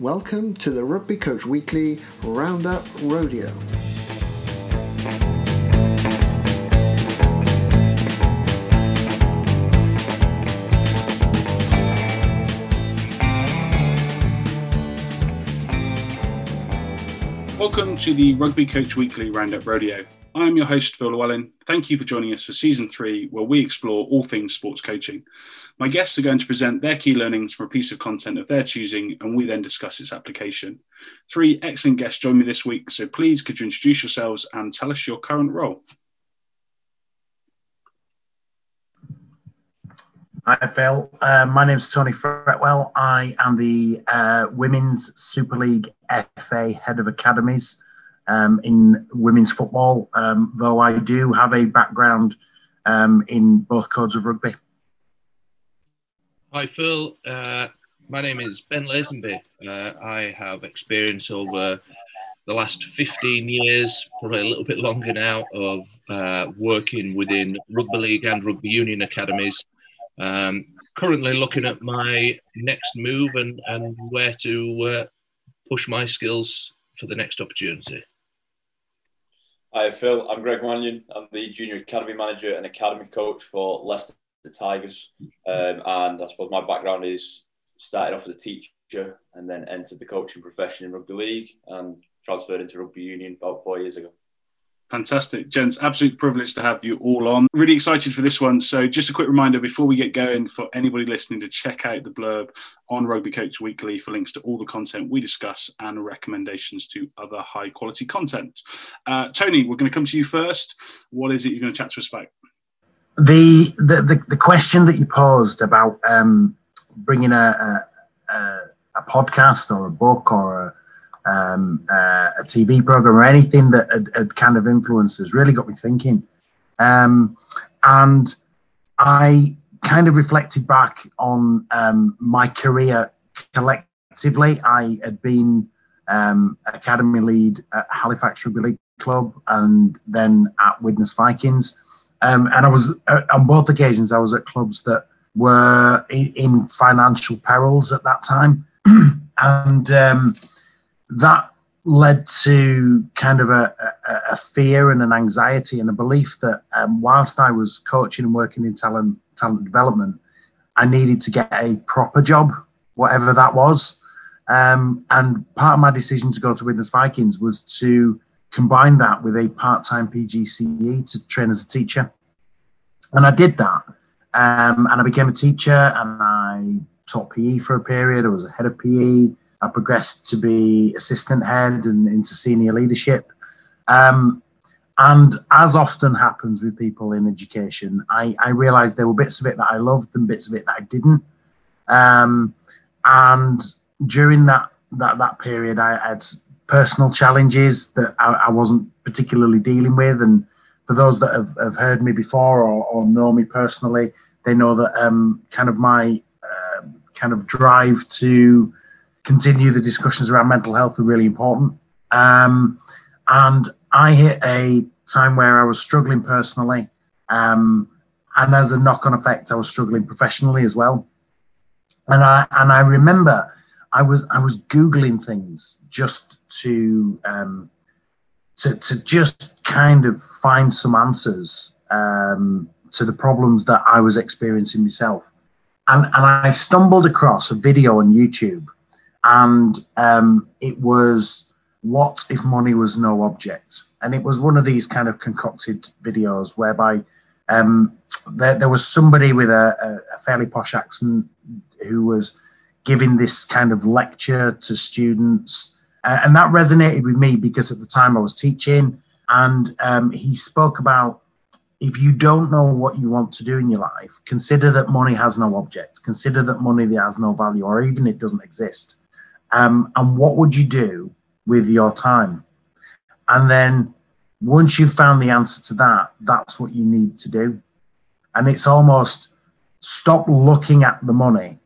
Welcome to the Rugby Coach Weekly Roundup Rodeo. Welcome to the Rugby Coach Weekly Roundup Rodeo. I am your host, Phil Llewellyn. Thank you for joining us for season three, where we explore all things sports coaching. My guests are going to present their key learnings from a piece of content of their choosing, and we then discuss its application. Three excellent guests join me this week, so please could you introduce yourselves and tell us your current role? Hi, Phil. Uh, my is Tony Fretwell. I am the uh, Women's Super League FA Head of Academies um, in women's football, um, though I do have a background um, in both codes of rugby. Hi, Phil. Uh, my name is Ben Lazenby. Uh, I have experience over the last 15 years, probably a little bit longer now, of uh, working within rugby league and rugby union academies. Um, currently looking at my next move and, and where to uh, push my skills for the next opportunity. Hi, Phil. I'm Greg Mannion. I'm the junior academy manager and academy coach for Leicester Tigers. Um, and I suppose my background is started off as a teacher and then entered the coaching profession in rugby league and transferred into rugby union about four years ago. Fantastic, gents. Absolute privilege to have you all on. Really excited for this one. So, just a quick reminder before we get going for anybody listening to check out the blurb on Rugby Coach Weekly for links to all the content we discuss and recommendations to other high quality content. Uh, Tony, we're going to come to you first. What is it you're going to chat to us about? The the, the, the question that you posed about um, bringing a, a, a podcast or a book or a um, uh, a TV program or anything that had, had, kind of influenced us really got me thinking. Um, and I kind of reflected back on um, my career collectively. I had been um, academy lead at Halifax Rugby League Club and then at Widnes Vikings. Um, and I was uh, on both occasions, I was at clubs that were in, in financial perils at that time. and um, that led to kind of a, a, a, fear and an anxiety and a belief that um, whilst I was coaching and working in talent talent development, I needed to get a proper job, whatever that was. Um, and part of my decision to go to Widnes Vikings was to combine that with a part-time PGCE to train as a teacher, and I did that. Um, and I became a teacher, and I taught PE for a period. I was a head of PE. I progressed to be assistant head and into senior leadership. Um, and as often happens with people in education, I, I, realized there were bits of it that I loved and bits of it that I didn't. Um, and during that, that, that period, I had personal challenges that I, I, wasn't particularly dealing with. And for those that have, have heard me before or, or know me personally, they know that um, kind of my uh, kind of drive to continue the discussions around mental health are really important. Um, and I hit a time where I was struggling personally. Um, and as a knock on effect, I was struggling professionally as well. And I and I remember I was I was googling things just to um, to to just kind of find some answers um, to the problems that I was experiencing myself. And and I stumbled across a video on YouTube and um, it was what if money was no object? And it was one of these kind of concocted videos whereby um, there, there, was somebody with a, a, fairly posh accent who was giving this kind of lecture to students. Uh, and that resonated with me because at the time i was teaching and um, he spoke about if you don't know what you want to do in your life consider that money has no object. Consider that money has no value or even it doesn't exist um, and what would you do with your time? And then once you've found the answer to that, that's what you need to do. And it's almost stop looking at the money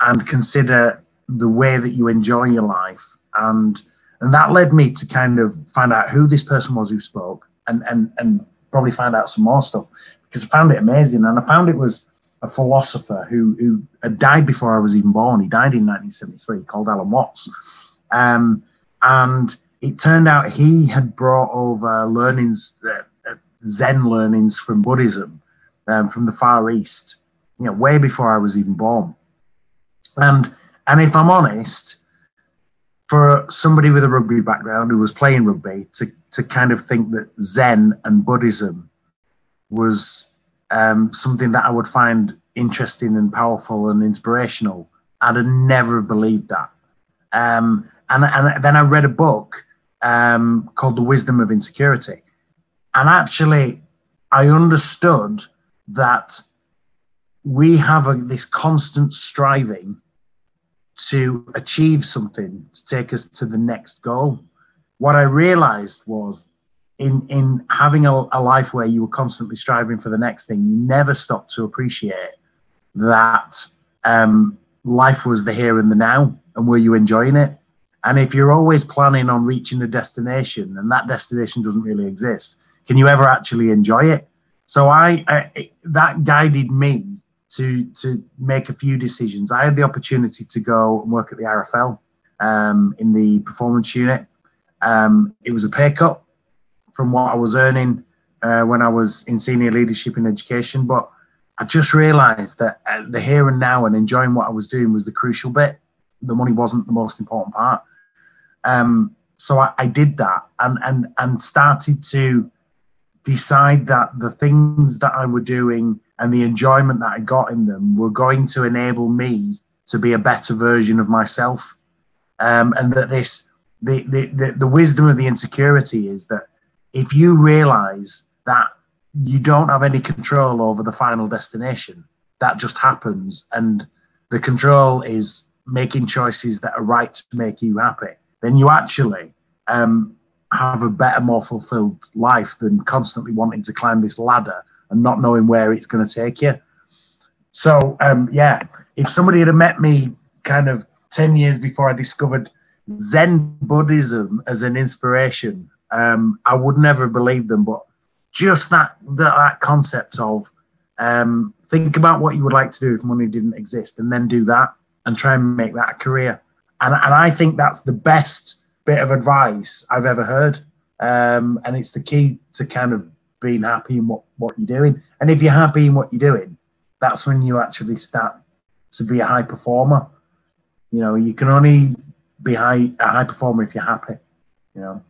and consider the way that you enjoy your life. And and that led me to kind of find out who this person was who spoke and and and probably find out some more stuff because I found it amazing. And I found it was a philosopher who, who had died before I was even born. He died in 1973, called Alan Watts. Um, and it turned out he had brought over learnings, uh, uh, Zen learnings from Buddhism um, from the Far East, you know, way before I was even born. And and if I'm honest, for somebody with a rugby background who was playing rugby to to kind of think that Zen and Buddhism was um, something that I would find interesting and powerful and inspirational, I'd have never believed that. Um, and, and then I read a book um, called The Wisdom of Insecurity. And actually, I understood that we have a, this constant striving to achieve something to take us to the next goal. What I realized was in in having a, a life where you were constantly striving for the next thing, you never stopped to appreciate that um, life was the here and the now, and were you enjoying it? And if you're always planning on reaching a destination and that destination doesn't really exist, can you ever actually enjoy it? So I, I that guided me to to make a few decisions. I had the opportunity to go and work at the RFL um, in the performance unit. Um, it was a pay cut from what I was earning uh, when I was in senior leadership in education, but I just realised that uh, the here and now and enjoying what I was doing was the crucial bit. The money wasn't the most important part. Um, so I, I did that and and and started to decide that the things that I were doing and the enjoyment that I got in them were going to enable me to be a better version of myself. Um, and that this, the, the, the, the wisdom of the insecurity is that if you realize that you don't have any control over the final destination, that just happens. And the control is making choices that are right to make you happy, then you actually um, have a better, more fulfilled life than constantly wanting to climb this ladder and not knowing where it's going to take you. So, um, yeah, if somebody had met me kind of 10 years before I discovered Zen Buddhism as an inspiration, um, I would never believe them. But just that, that, that concept of um, think about what you would like to do if money didn't exist and then do that and try and make that a career. And, and I think that's the best bit of advice I've ever heard. Um, and it's the key to kind of being happy in what, what you're doing. And if you're happy in what you're doing, that's when you actually start to be a high performer. You know, you can only be high, a high performer if you're happy, you know.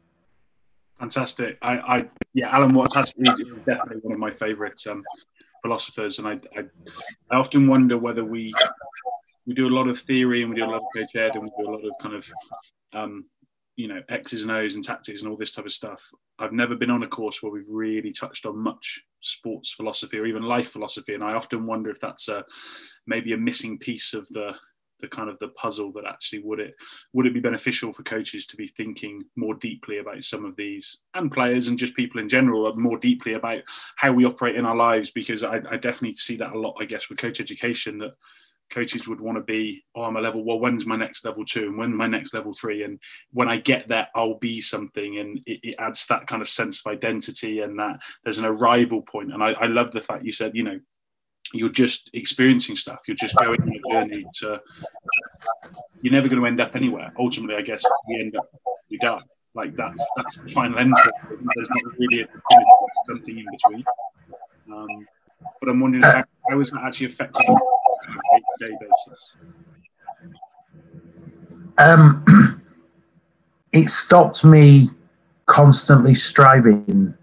Fantastic. I, I yeah, Alan Watts has, is, definitely one of my favourite um, philosophers, and I, I, I often wonder whether we we do a lot of theory and we do a lot of coach and we do a lot of kind of um, you know X's and O's and tactics and all this type of stuff. I've never been on a course where we've really touched on much sports philosophy or even life philosophy, and I often wonder if that's a maybe a missing piece of the the kind of the puzzle that actually would it would it be beneficial for coaches to be thinking more deeply about some of these and players and just people in general uh, more deeply about how we operate in our lives because I, I definitely see that a lot I guess with coach education that coaches would want to be, oh, I'm a level, well, when's my next level two and when my next level three? And when I get there, I'll be something. And it, it, adds that kind of sense of identity and that there's an arrival. And I, I love the fact you said, you know, you're just experiencing stuff. You're just going on a journey to, you're never going to end up anywhere. Ultimately, I guess we end up, we die. Like that's, that's the final end. There's not really a, something in between. Um, but I'm wondering how, how has that actually affected on a day-to-day basis? Um, it stopped me constantly striving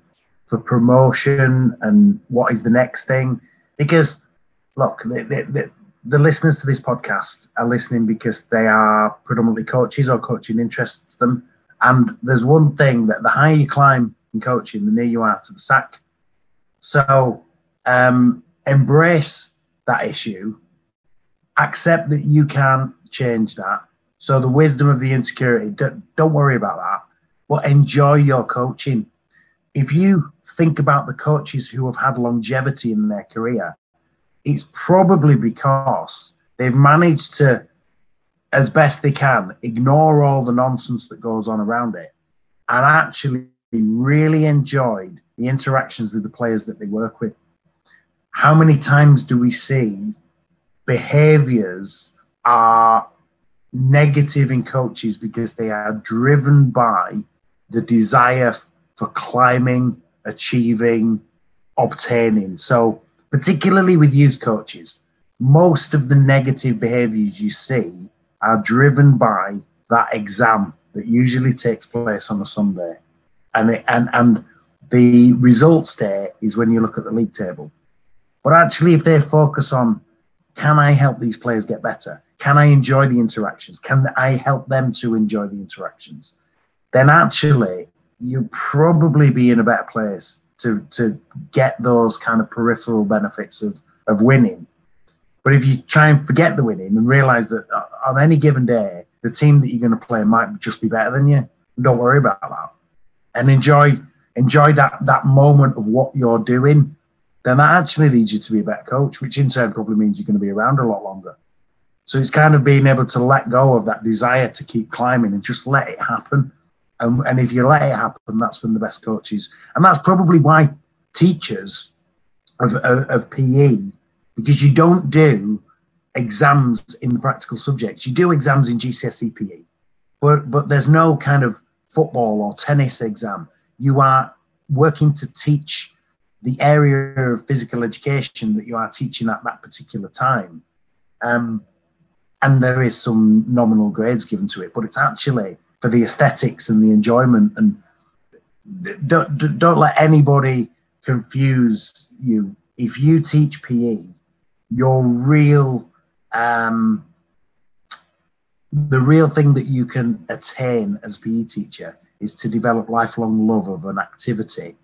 for promotion and what is the next thing. Because, look, the, the, the, listeners to this podcast are listening because they are predominantly coaches or coaching interests them. And there's one thing that the higher you climb in coaching, the nearer you are to the sack. So um, embrace that issue, accept that you can change that. So the wisdom of the insecurity, don't, don't worry about that, but enjoy your coaching. If you think about the coaches who have had longevity in their career, it's probably because they've managed to, as best they can, ignore all the nonsense that goes on around it and actually really enjoyed the interactions with the players that they work with. How many times do we see behaviors are negative in coaches because they are driven by the desire for climbing, achieving, obtaining. So, particularly with youth coaches, most of the negative behaviors you see are driven by that exam that usually takes place on a Sunday. And, it, and, and the results there is when you look at the league table. But actually, if they focus on can I help these players get better? Can I enjoy the interactions? Can I help them to enjoy the interactions? Then actually, you'll probably be in a better place to, to get those kind of peripheral benefits of, of winning. But if you try and forget the winning and realize that uh, on any given day, the team that you're going to play might just be better than you, don't worry about that. And enjoy enjoy that that moment of what you're doing then that actually leads you to be a better coach, which in turn probably means you're going to be around a lot longer. So it's kind of being able to let go of that desire to keep climbing and just let it happen. And, and if you let it happen, that's when the best coaches, and that's probably why teachers of, of, of PE, because you don't do exams in the practical subjects, you do exams in GCSE PE, but, but there's no kind of football or tennis exam. You are working to teach the area of physical education that you are teaching at that particular time. Um, and there is some nominal grades given to it, but it's actually for the aesthetics and the enjoyment. And don't, don't let anybody confuse you. If you teach PE, your real, um, the real thing that you can attain as PE teacher is to develop lifelong love of an activity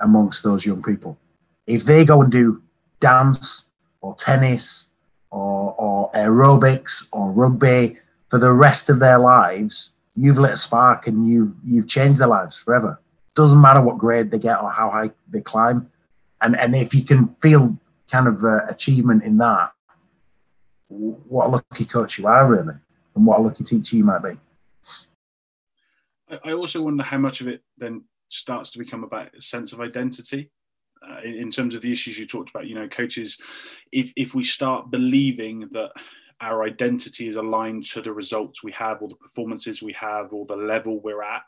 amongst those young people. If they go and do dance or tennis or, or aerobics or rugby for the rest of their lives, you've lit a spark and you've you've changed their lives forever. Doesn't matter what grade they get or how high they climb, and and if you can feel kind of uh, achievement in that, what a lucky coach you are really, and what a lucky teacher you might be. I also wonder how much of it then starts to become about a sense of identity. Uh, in, in, terms of the issues you talked about, you know, coaches, if if we start believing that our identity is aligned to the results we have, or the performances we have, or the level we're at,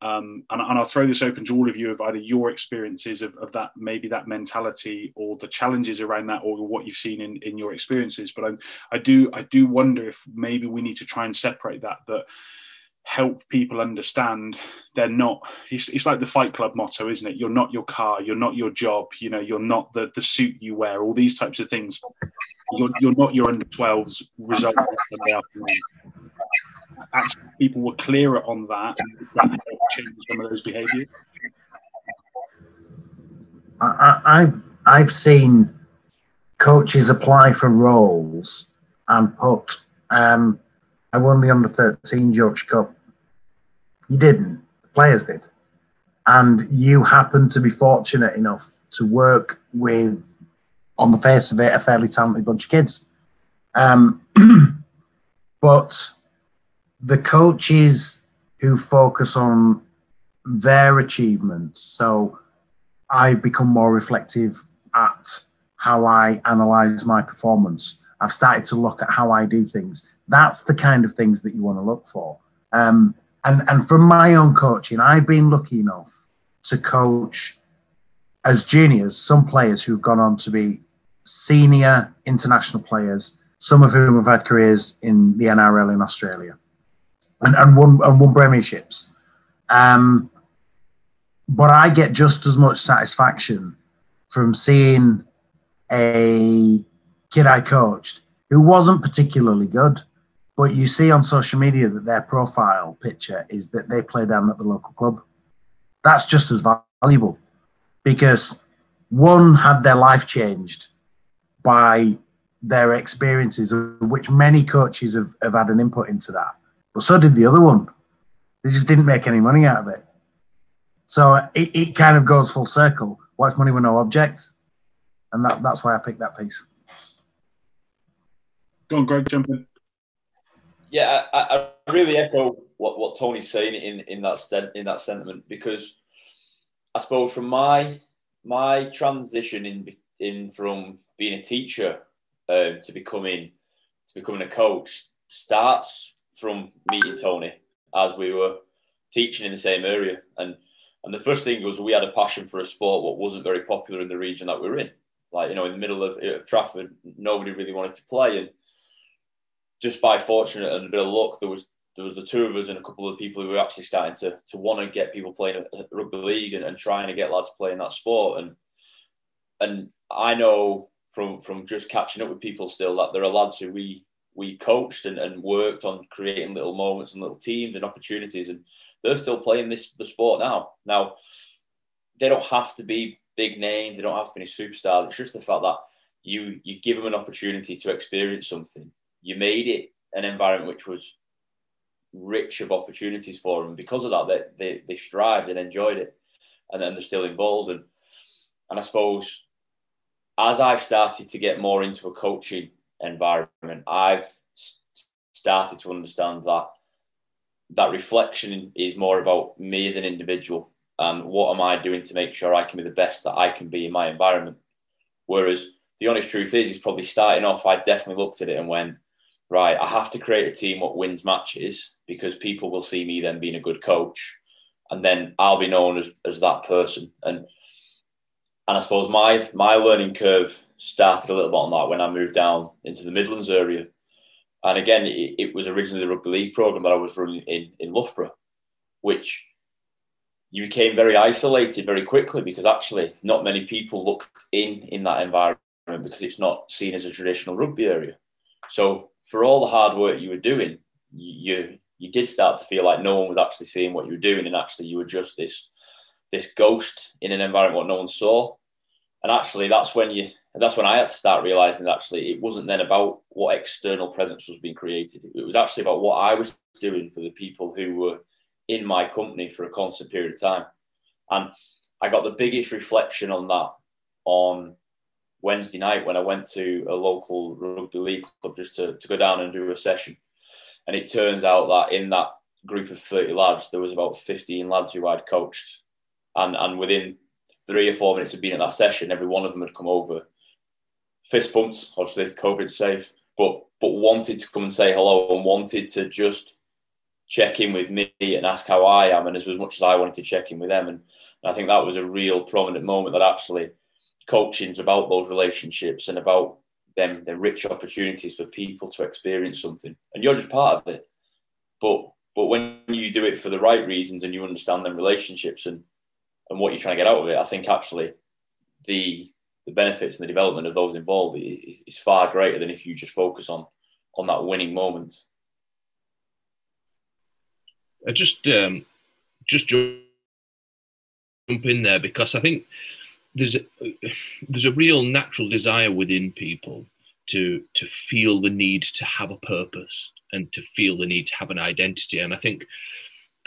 um, and, and, I'll throw this open to all of you of either your experiences of, of, that, maybe that mentality, or the challenges around that, or what you've seen in, in your experiences. But I'm, I do I do wonder if maybe we need to try and separate that that help people understand they're not it's, it's, like the fight club motto isn't it? You're not your car you're not your job you know you're not the, the suit you wear all these types of things you're, you're not your under 12s result actually people were clearer on that and that change some of those behaviors I, I've I've seen coaches apply for roles and put um, I won the under 13 Yorkshire Cup you didn't. The players did. And you happened to be fortunate enough to work with, on the face of it, a fairly talented bunch of kids. Um, but the coaches who focus on their achievements, so I've become more reflective at how I analyze my performance. I've started to look at how I do things. That's the kind of things that you want to look for. Um, and and from my own coaching, I've been lucky enough to coach as juniors some players who've gone on to be senior international players, some of whom have had careers in the NRL in Australia, and and won and won premierships. Um, but I get just as much satisfaction from seeing a kid I coached who wasn't particularly good, but you see on social media that their profile picture is that they play down at the local club. That's just as valuable because one had their life changed by their experiences, which many coaches have, have had an input into that. But so did the other one. They just didn't make any money out of it. So it, it kind of goes full circle. What's money with no objects? And that, that's why I picked that piece. Go on, Greg, jump in. Yeah, I, I really echo what, what Tony's saying in, in that st- in that sentiment because I suppose from my my transition in in from being a teacher um, to becoming to becoming a coach starts from meeting Tony as we were teaching in the same area. And and the first thing was we had a passion for a sport what wasn't very popular in the region that we were in. Like you know, in the middle of, of Trafford, nobody really wanted to play, and just by fortunate and a bit of luck, there was there was the two of us and a couple of people who were actually starting to to want to get people playing rugby league and, and trying to get lads playing that sport. And and I know from from just catching up with people still that there are lads who we we coached and, and worked on creating little moments and little teams and opportunities and they're still playing this the sport now. Now they don't have to be big names, they don't have to be any superstars. It's just the fact that you you give them an opportunity to experience something. You made it an environment which was rich of opportunities for them. Because of that, they, they, they strived and enjoyed it. And then they're still involved. And, and I suppose as I've started to get more into a coaching environment, I've started to understand that that reflection is more about me as an individual and what am I doing to make sure I can be the best that I can be in my environment. Whereas the honest truth is, is probably starting off, I definitely looked at it and went, right, I have to create a team what wins matches because people will see me then being a good coach, and then I'll be known as, as that person. And and I suppose my my learning curve started a little bit on that when I moved down into the Midlands area. And again, it, it was originally the rugby league program that I was running in in Loughborough, which you became very isolated very quickly because actually not many people look in in that environment because it's not seen as a traditional rugby area. So for all the hard work you were doing, you you did start to feel like no one was actually seeing what you were doing, and actually you were just this this ghost in an environment what no one saw. And actually, that's when you that's when I had to start realizing that actually it wasn't then about what external presence was being created. It was actually about what I was doing for the people who were in my company for a constant period of time. And I got the biggest reflection on that on Wednesday night when I went to a local rugby league club just to, to go down and do a session. And it turns out that in that group of 30 lads, there was about 15 lads who I'd coached. And, and within three or four minutes of being at that session, every one of them had come over, fist bumps, obviously COVID safe, but but wanted to come and say hello and wanted to just check in with me and ask how I am, and as, as much as I wanted to check in with them. And, and I think that was a real prominent moment that actually coaching's about those relationships and about them the rich opportunities for people to experience something and you're just part of it but but when you do it for the right reasons and you understand them relationships and and what you're trying to get out of it i think actually the the benefits and the development of those involved is, is far greater than if you just focus on on that winning moment. I just um, just jump in there because I think there's a, there's a real natural desire within people to to feel the need to have a purpose and to feel the need to have an identity. And i think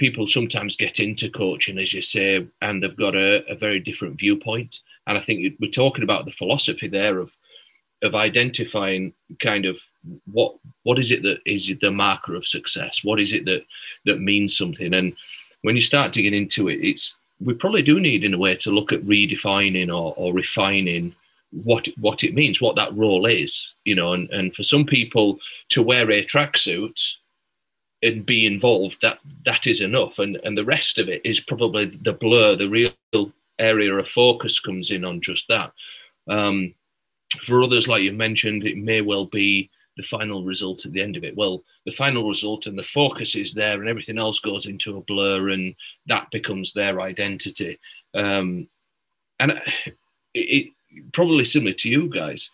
people sometimes get into coaching as you say and they've got a, a very different viewpoint. And i think we're talking about the philosophy there of of identifying kind of what what is it that is the marker of success? What is it that that means something? And when you start get into it it's we probably do need in a way to look at redefining or, or refining what what it means, what that role is, you know, and, and for some people to wear a tracksuit and be involved, that that is enough. And and the rest of it is probably the blur, the real area of focus comes in on just that. Um, for others, like you mentioned, it may well be the final result at the end of it. Well, the final result and the focus is there, and everything else goes into a blur, and that becomes their identity. Um, and it, it, probably similar to you guys,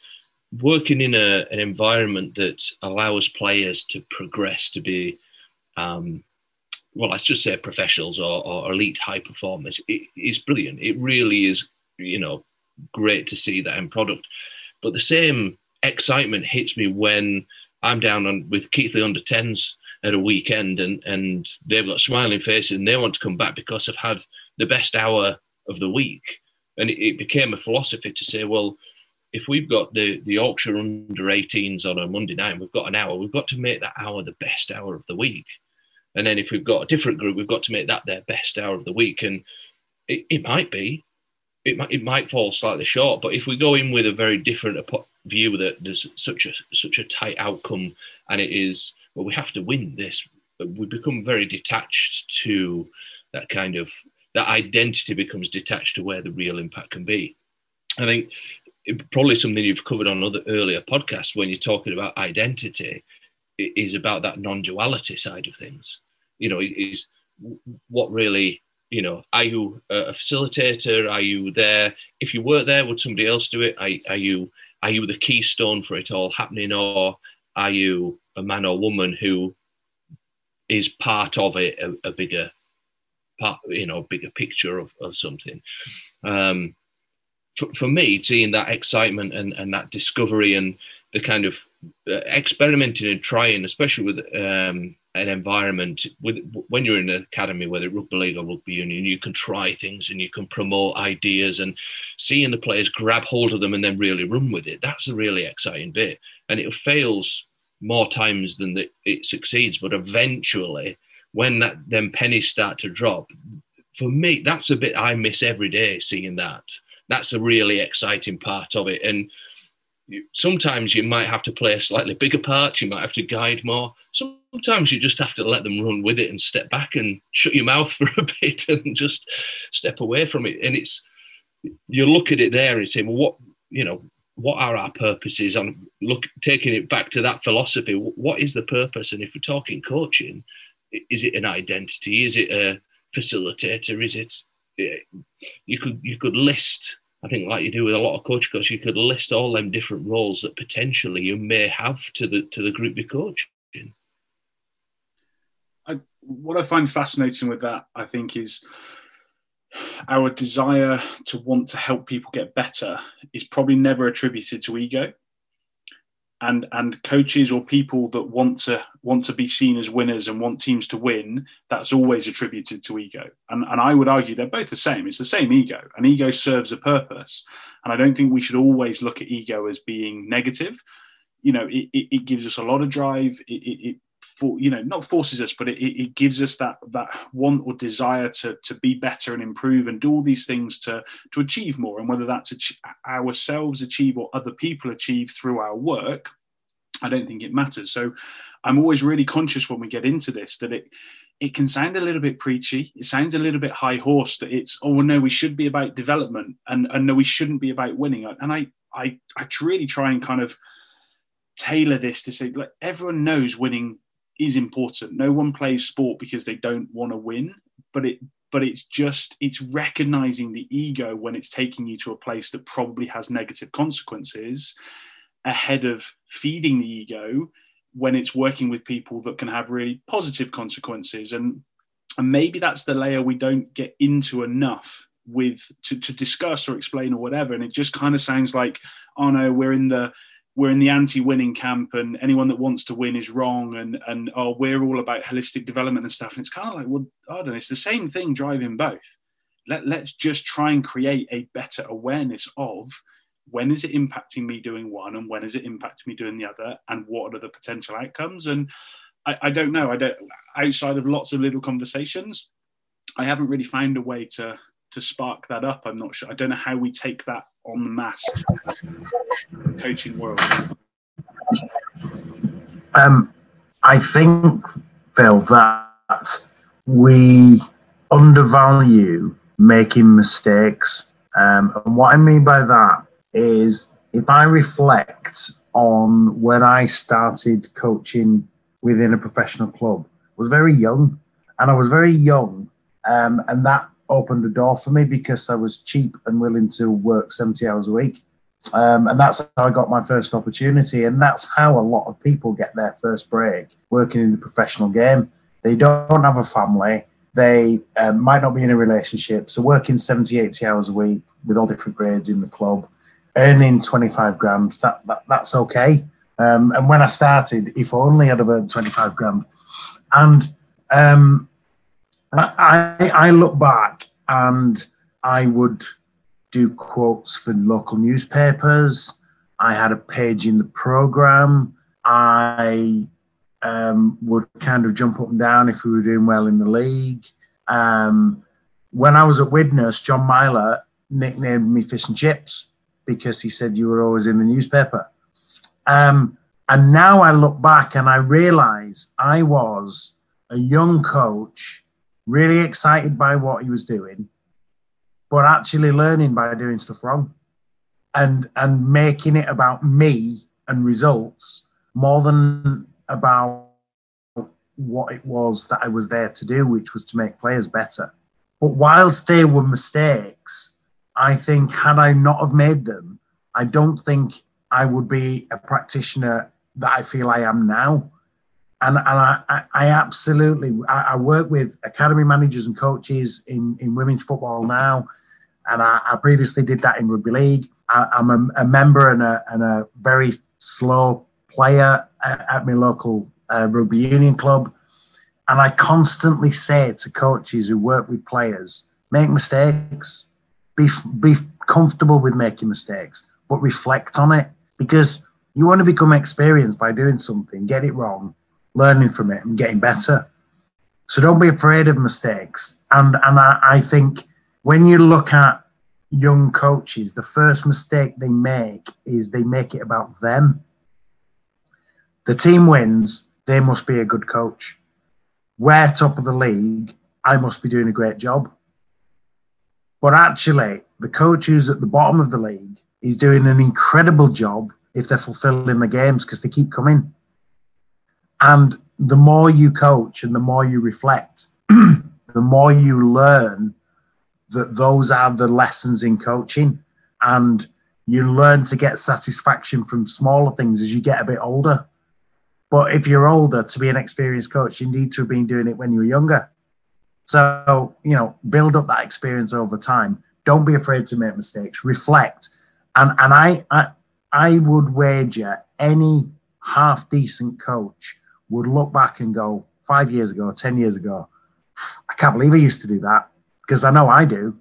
working in a, an environment that allows players to progress to be, um, well, let's just say professionals or, or elite high performers it is brilliant. It really is, you know, great to see that end product. But the same excitement hits me when I'm down on with Keighley under 10s at a weekend and, and they've got smiling faces and they want to come back because they've had the best hour of the week. And it, it became a philosophy to say, well, if we've got the, the Yorkshire under 18s on a Monday night, and we've got an hour, we've got to make that hour the best hour of the week. And then if we've got a different group, we've got to make that their best hour of the week. And it, it might be it might, it might fall slightly short. But if we go in with a very different view that there's such a such a tight outcome, and it is well, we have to win this. We become very detached to that kind of that identity becomes detached to where the real impact can be. I think probably something you've covered on other earlier podcasts when you're talking about identity is about that non-duality side of things. You know, is what really you know, are you a facilitator? Are you there? If you weren't there, would somebody else do it? Are, are you are you the keystone for it all happening, or are you a man or woman who is part of it, a, a bigger part, you know, bigger picture of, of something? Um, for, for me, seeing that excitement and, and that discovery and the kind of uh, experimenting and trying, especially with um, an environment with when you're in an academy, whether it's rugby league or rugby union, you can try things and you can promote ideas and seeing the players grab hold of them and then really run with it. That's a really exciting bit, and it fails more times than that it succeeds. But eventually, when that then pennies start to drop, for me, that's a bit I miss every day. Seeing that, that's a really exciting part of it, and sometimes you might have to play a slightly bigger part. You might have to guide more. You just have to let them run with it and step back and shut your mouth for a bit and just step away from it. And it's you look at it there and say, well, what you know, what are our purposes? And look, taking it back to that philosophy, what is the purpose? And if we're talking coaching, is it an identity? Is it a facilitator? Is it you could you could list I think, like you do with a lot of coach coaches, you could list all them different roles that potentially you may have to the to the group you're coaching. What I find fascinating with that, I think, is our desire to want to help people get better is probably never attributed to ego. And and coaches or people that want to want to be seen as winners and want teams to win that's always attributed to ego. And, and i would argue they're both the same. It's the same ego. And ego serves a purpose. And i don't think we should always look at ego as being negative. You know it, it, it gives us a lot of drive. It, it for you know not forces us but it, it gives us that that want or desire to to be better and improve and do all these things to to achieve more and whether that's ourselves achieve or other people achieve through our work I don't think it matters. So I'm always really conscious when we get into this that it it can sound a little bit preachy. It sounds a little bit high horse that it's oh no, we should be about development and, and no, we shouldn't be about winning. And I I I really try and kind of tailor this to say like everyone knows winning is important. No one plays sport because they don't want to win, but it but it's just it's recognizing the ego when it's taking you to a place that probably has negative consequences ahead of feeding the ego when it's working with people that can have really positive consequences and and maybe that's the layer we don't get into enough with to, to discuss or explain or whatever and it just kind of sounds like oh no we're in the we're in the anti-winning camp and anyone that wants to win is wrong and and oh we're all about holistic development and stuff. And it's kind of like well I don't know it's the same thing driving both. Let, let's just try and create a better awareness of when is it impacting me doing one and when is it impacting me doing the other and what are the potential outcomes. And I, I, don't know i don't outside of lots of little conversations i haven't really found a way to to spark that up. I'm not sure. I don't know how we take that on the mass coaching world. Um, i think phil that we undervalue making mistakes. Um, and what i mean by that is if I reflect on when I started coaching within a professional club, I was very young, and I was very young, um, and that opened the door for me because I was cheap and willing to work 70 hours a week. Um, and that's how I got my first opportunity. And that's how a lot of people get their first break working in the professional game. They don't have a family, they um, might not be in a relationship. So, working 70, 80 hours a week with all different grades in the club earning 25 grand, that, that that's okay. Um, and when I started, if only I'd have earned 25 grand. And um, I, I look back and I would do quotes for local newspapers. I had a page in the program. I um, would kind of jump up and down if we were doing well in the league. Um, when I was at Widnes, John Myler nicknamed me Fish and Chips because he said you were always in the newspaper. Um, and now I look back and I realize I was a young coach, really excited by what he was doing, but actually learning by doing stuff wrong and and making it about me and results more than about what it was that I was there to do, which was to make players better. But whilst they were mistakes, I think had I not have made them, I don't think I would be a practitioner that I feel I am now. And, and I, I, absolutely, I, I, work with academy managers and coaches in, in women's football now. And I, I previously did that in rugby league. I, am a, a, member and a, and a very slow player at, at my local uh, rugby union club. And I constantly say to coaches who work with players, make mistakes, be, be comfortable with making mistakes, but reflect on it because you want to become experienced by doing something, get it wrong, learning from it, and getting better. So don't be afraid of mistakes. And and I, I think when you look at young coaches, the first mistake they make is they make it about them. The team wins, they must be a good coach. We're top of the league, I must be doing a great job. But actually, the coach who's at the bottom of the league is doing an incredible job if they're fulfilling the games because they keep coming. And the more you coach and the more you reflect, the more you learn that those are the lessons in coaching. And you learn to get satisfaction from smaller things as you get a bit older. But if you're older, to be an experienced coach, you need to have been doing it when you were younger. So, you know, build up that experience over time. Don't be afraid to make mistakes. Reflect. And and I, I I would wager any half decent coach would look back and go, five years ago, 10 years ago, I can't believe I used to do that because I know I do.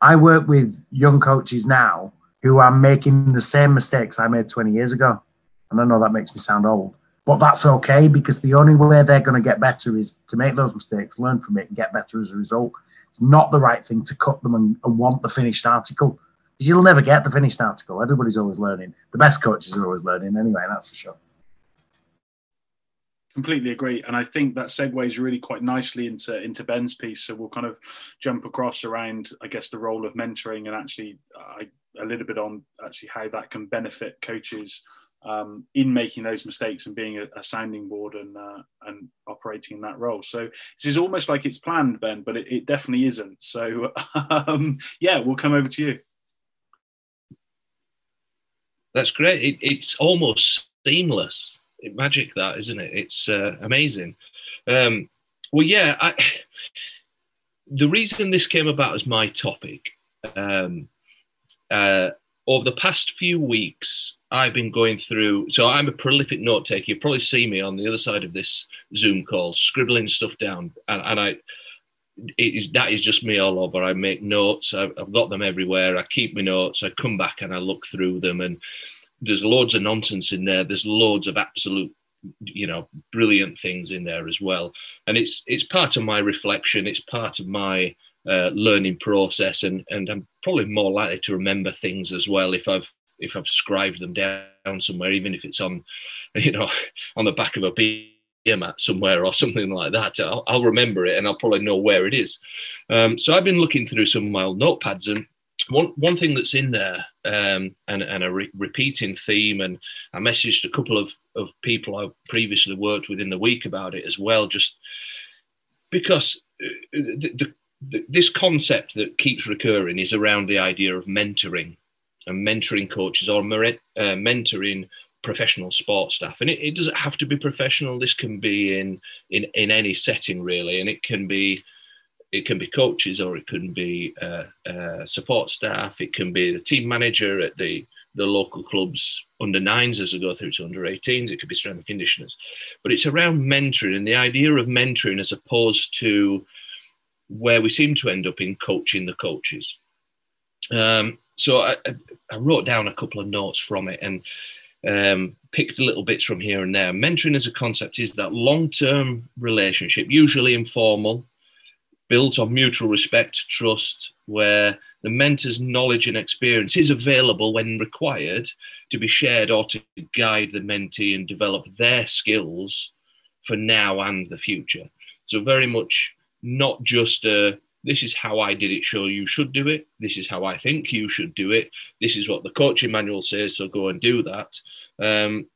I work with young coaches now who are making the same mistakes I made 20 years ago. And I know that makes me sound old, but that's okay because the only way they're going to get better is to make those mistakes, learn from it, and get better as a result. It's not the right thing to cut them and, and want the finished article because you'll never get the finished article. Everybody's always learning. The best coaches are always learning anyway, that's for sure. Completely agree, and I think that segues really quite nicely into into Ben's piece. So we'll kind of jump across around, I guess, the role of mentoring and actually uh, a little bit on actually how that can benefit coaches um, in making those mistakes and being a, a sounding board and uh, and operating in that role. So this is almost like it's planned, Ben, but it, it definitely isn't. So um, yeah, we'll come over to you. That's great. It, it's almost seamless. Magic that, isn't it? It's uh, amazing. Um, well, yeah. I, the reason this came about as my topic um, uh, over the past few weeks, I've been going through. So I'm a prolific note taker. You probably see me on the other side of this Zoom call, scribbling stuff down, and, and I it is that is just me all over. I make notes. I've, I've, got them everywhere. I keep my notes. I come back and I look through them, and there's loads of nonsense in there. There's loads of absolute, you know, brilliant things in there as well. And it's it's part of my reflection. It's part of my uh, learning process, and and I'm probably more likely to remember things as well if I've if I've scribed them down somewhere, even if it's on, you know, on the back of a beer mat somewhere or something like that. I'll, I'll, remember it and I'll probably know where it is. Um, so I've been looking through some of my old notepads and one one thing that's in there um, and, and a re- repeating theme and I messaged a couple of, of people I've previously worked with in the week about it as well, just because uh, the, the, the, this concept that keeps recurring is around the idea of mentoring and mentoring coaches or uh, mentoring professional sports staff. And it, it, doesn't have to be professional. This can be in in in any setting really and it can be it can be coaches or it can be uh, uh, support staff. It can be the team manager at the the local clubs under nines as they go through to under 18s it could be strength and conditioners. But it's around mentoring and the idea of mentoring as opposed to where we seem to end up in coaching the coaches. Um, so I, I wrote down a couple of notes from it and um, picked little bits from here and there. Mentoring as a concept is that long term relationship, usually informal, built on mutual respect, trust, where the mentor's knowledge and experience is available when required to be shared or to guide the mentee and develop their skills for now and the future. So, very much not just a this is how I did it, so you should do it. This is how I think you should do it. This is what the coaching manual says, so go and do that. Um,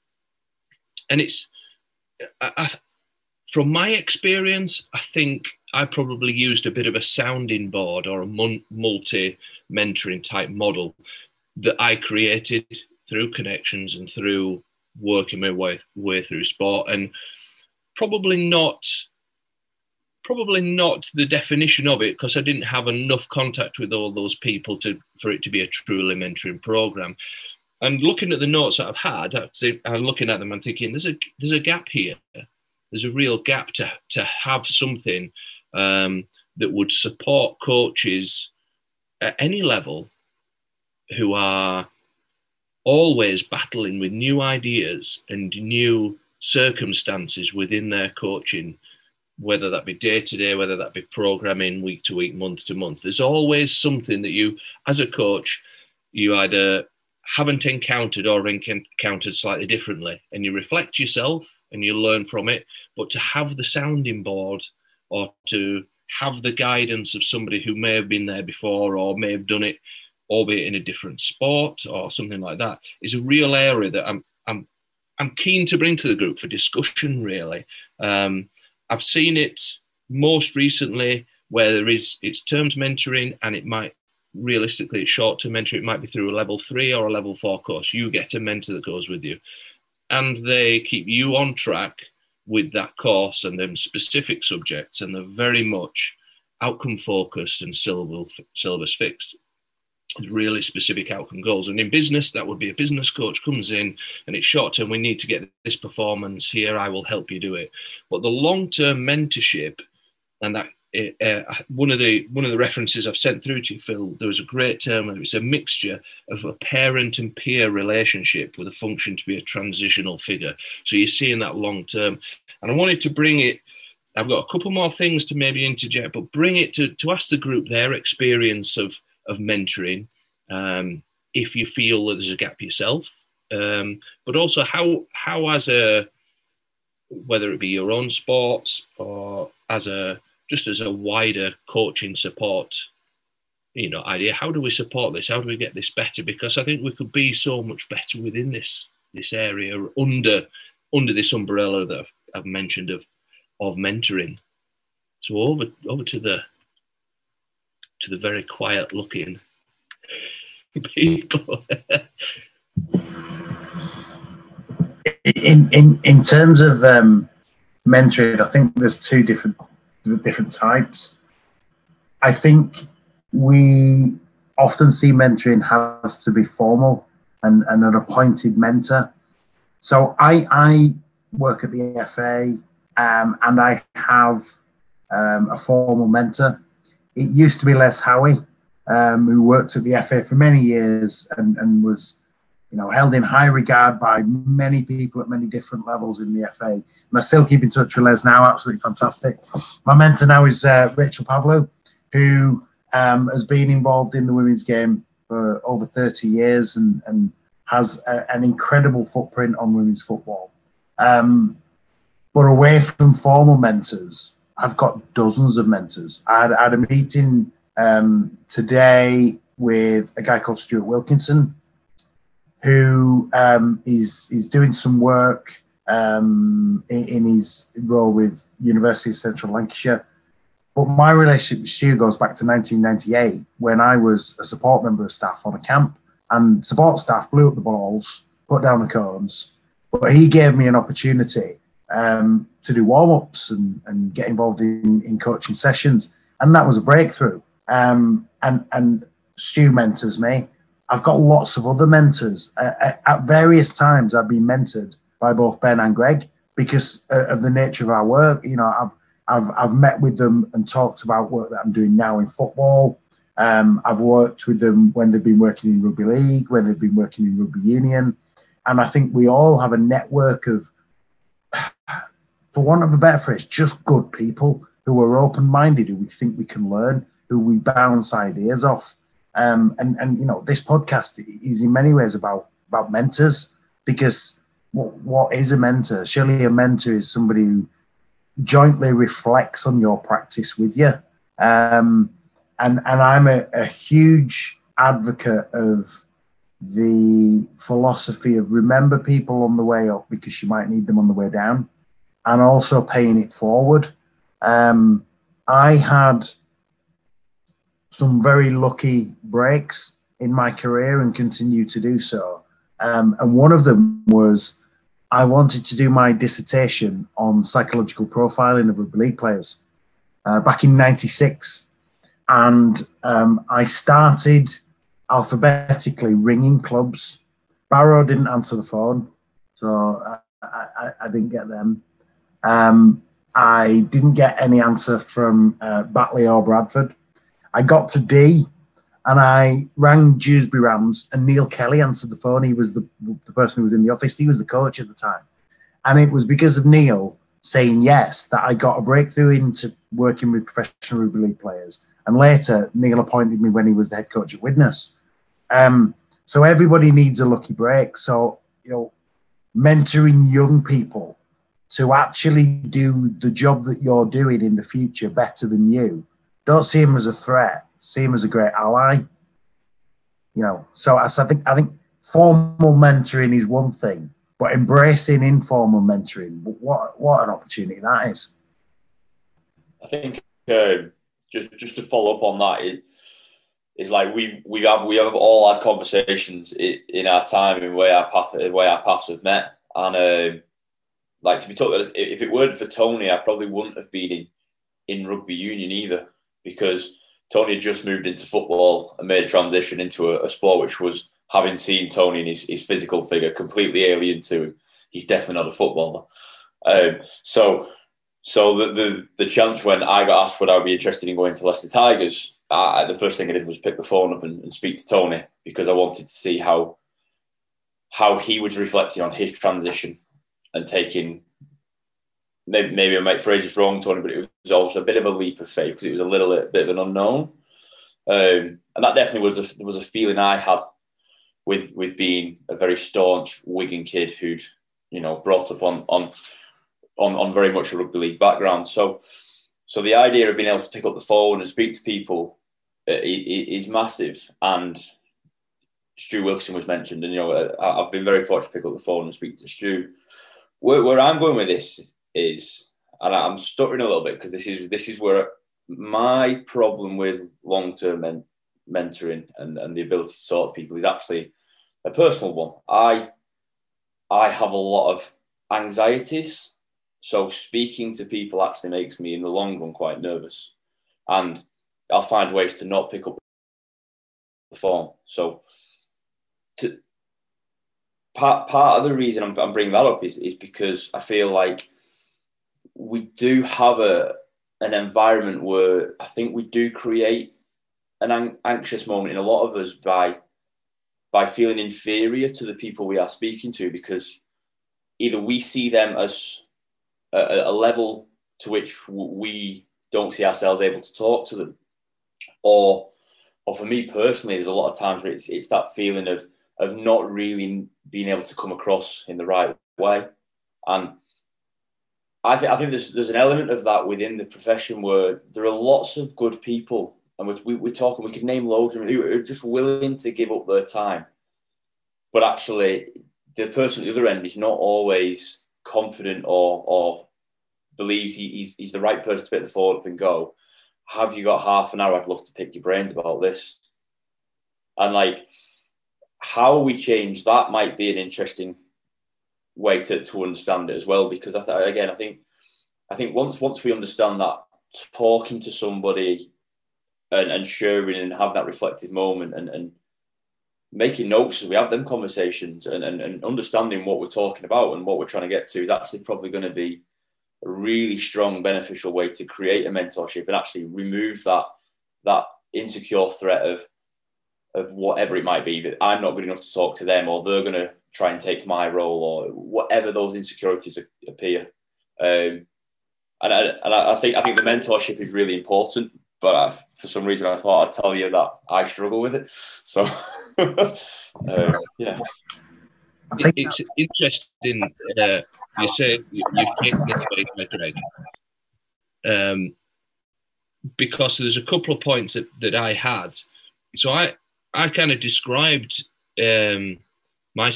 and it's, I, I, from my experience, I think I probably used a bit of a sounding board or a multi mentoring type model that I created through connections and through working my way, way through sport. And probably not probably not the definition of it because I didn't have enough contact with all those people to for it to be a truly mentoring program. And looking at the notes that I've had, I'm looking at them and thinking there's a there's a gap here. There's a real gap to to have something um, that would support coaches at any level who are always battling with new ideas and new circumstances within their coaching whether that be day to day, whether that be programming week to week, month to month. There's always something that you, as a coach, you either haven't encountered or encountered slightly differently, and you reflect yourself and you learn from it. But to have the sounding board or to have the guidance of somebody who may have been there before or may have done it, albeit in a different sport or something like that, is a real area that I'm I'm I'm keen to bring to the group for discussion. Really, um, I've seen it most recently where there is it's terms mentoring and it might realistically it's short term mentoring. It might be through a level three or a level four course. You get a mentor that goes with you, and they keep you on track with that course and them specific subjects, and they're very much outcome focused and syllabus fixed really specific outcome goals. And in business, that would be a business coach comes in and it's short term, we need to get this performance here, I will help you do it. But the long term mentorship, and that uh, one of the one of the references I've sent through to you, Phil, there was a great term. It's a mixture of a parent and peer relationship with a function to be a transitional figure. So you're seeing that long term, and I wanted to bring it. I've got a couple more things to maybe interject, but bring it to to ask the group their experience of of mentoring um, if you feel that there's a gap yourself, um, but also how how as a whether it be your own sports or as a just as a wider coaching support you know idea how do we support this? How do we get this better? Because i think we could be so much better within this this area under under this umbrella that I've, I've mentioned of of mentoring. So over over to the to the very quiet looking people. in, in in terms of um, mentoring, I think there's two different different types. I think we often see mentoring has to be formal and, and an appointed mentor. So I I work at the FA um, and I have um, a formal mentor it used to be Les Howie, um, who worked at the FA for many years and, and was, you know, held in high regard by many people at many different levels in the FA. And I still keep in touch with Les now, absolutely fantastic. My mentor now is uh, Rachel Pavlou, who um, has been involved in the women's game for over 30 years and, and has a, an incredible footprint on women's football. Um, but away from formal mentors, I've got dozens of mentors. I had, I had a meeting um, today with a guy called Stuart Wilkinson, who um, is is doing some work um, in, in, his role with University of Central Lancashire. But my relationship with Stu goes back to 1998 when I was a support member of staff on a camp, and support staff blew up the balls, put down the cones, but he gave me an opportunity um, to do warm ups and, and get involved in, in coaching sessions. And that was a breakthrough. Um, and, and Stu mentors me. I've got lots of other mentors. Uh, at various times, I've been mentored by both Ben and Greg because uh, of the nature of our work. You know, I've, I've, I've met with them and talked about work that I'm doing now in football. Um, I've worked with them when they've been working in rugby league, when they've been working in rugby union. And I think we all have a network of for want of a better phrase, just good people who are open minded, who we think we can learn, who we bounce ideas off. Um, and and you know, this podcast is in many ways about about mentors because what, what is a mentor? Surely a mentor is somebody who jointly reflects on your practice with you. Um, and and I'm a, a huge advocate of the philosophy of remember people on the way up because you might need them on the way down, and also paying it forward. Um, I had some very lucky breaks in my career and continue to do so. Um, and one of them was I wanted to do my dissertation on psychological profiling of rugby league players uh, back in '96, and um, I started alphabetically ringing clubs. Barrow didn't answer the phone, so I, I, I didn't get them. Um, I didn't get any answer from uh, Batley or Bradford. I got to D and I rang Dewsbury Rams and Neil Kelly answered the phone. He was the, the person who was in the office. He was the coach at the time. And it was because of Neil saying yes that I got a breakthrough into working with professional rugby league players. And later, Neil appointed me when he was the head coach at Widnes. Um, so everybody needs a lucky break. So, you know, mentoring young people to actually do the job that you're doing in the future better than you. Don't see him as a threat. See him as a great ally. You know, so I think I think formal mentoring is one thing, but embracing informal mentoring, what what an opportunity that is. I think uh, just just to follow up on that, it, it's like we we have we have all had conversations in, in our time and where our path where our paths have met, and uh, like to be told that if it weren't for Tony, I probably wouldn't have been in in rugby union either because Tony had just moved into football and made a transition into a, a sport which was having seen Tony and his, his physical figure completely alien to him. He's definitely not a footballer. Um, so so the, the the chance when I got asked would I be interested in going to Leicester Tigers, I, the first thing I did was pick the phone up and, and speak to Tony because I wanted to see how how he was reflecting on his transition and taking maybe, I might phrase this wrong, Tony, but it was also a bit of a leap of faith because it was a little bit of an unknown. Um, and that definitely was a, was a feeling I had with with being a very staunch Wigan kid who'd you know brought up on on on, on very much a rugby league background. So so the idea of being able to pick up the phone and speak to people uh, is massive. And Stu Wilkinson was mentioned, and you know I've been very fortunate to pick up the phone and speak to Stu. Where, where I'm going with this is, and I'm stuttering a little bit because this is this is where my problem with long term men- mentoring and, and the ability to talk to people is actually a personal one. I I have a lot of anxieties, so speaking to people actually makes me in the long run quite nervous, and I'll find ways to not pick up the phone. So to part part of the reason I'm, I'm bringing that up is, is because I feel like we do have a an environment where I think we do create an an- anxious moment in a lot of us by by feeling inferior to the people we are speaking to because either we see them as a, a level to which we don't see ourselves able to talk to them. Or or for me personally there's a lot of times where it's, it's that feeling of of not really being able to come across in the right way. And I think I think there's there's an element of that within the profession where there are lots of good people, and we, we, we're talking. We could name loads of them who are just willing to give up their time, but actually, the person at the other end is not always confident or or believes he, he's he's the right person to pick the forward up and go. Have you got half an hour? I'd love to pick your brains about this. And like, how we change that might be an interesting way to, to understand it as well. Because I th- again, I think I think once once we understand that talking to somebody and, and sharing and having that reflective moment and, and making notes as we have them conversations and, and, and understanding what we're talking about and what we're trying to get to is actually probably going to be a really strong beneficial way to create a mentorship and actually remove that that insecure threat of of whatever it might be that I'm not good enough to talk to them or they're going to try and take my role or whatever those insecurities appear. Um, and I, and I think I think the mentorship is really important but I, for some reason I thought I'd tell you that I struggle with it. So uh, yeah. It, it's interesting. Uh, you say you, have taken it away, Greg, um, because there's a couple of points that, that I had. So I I kind of described um, my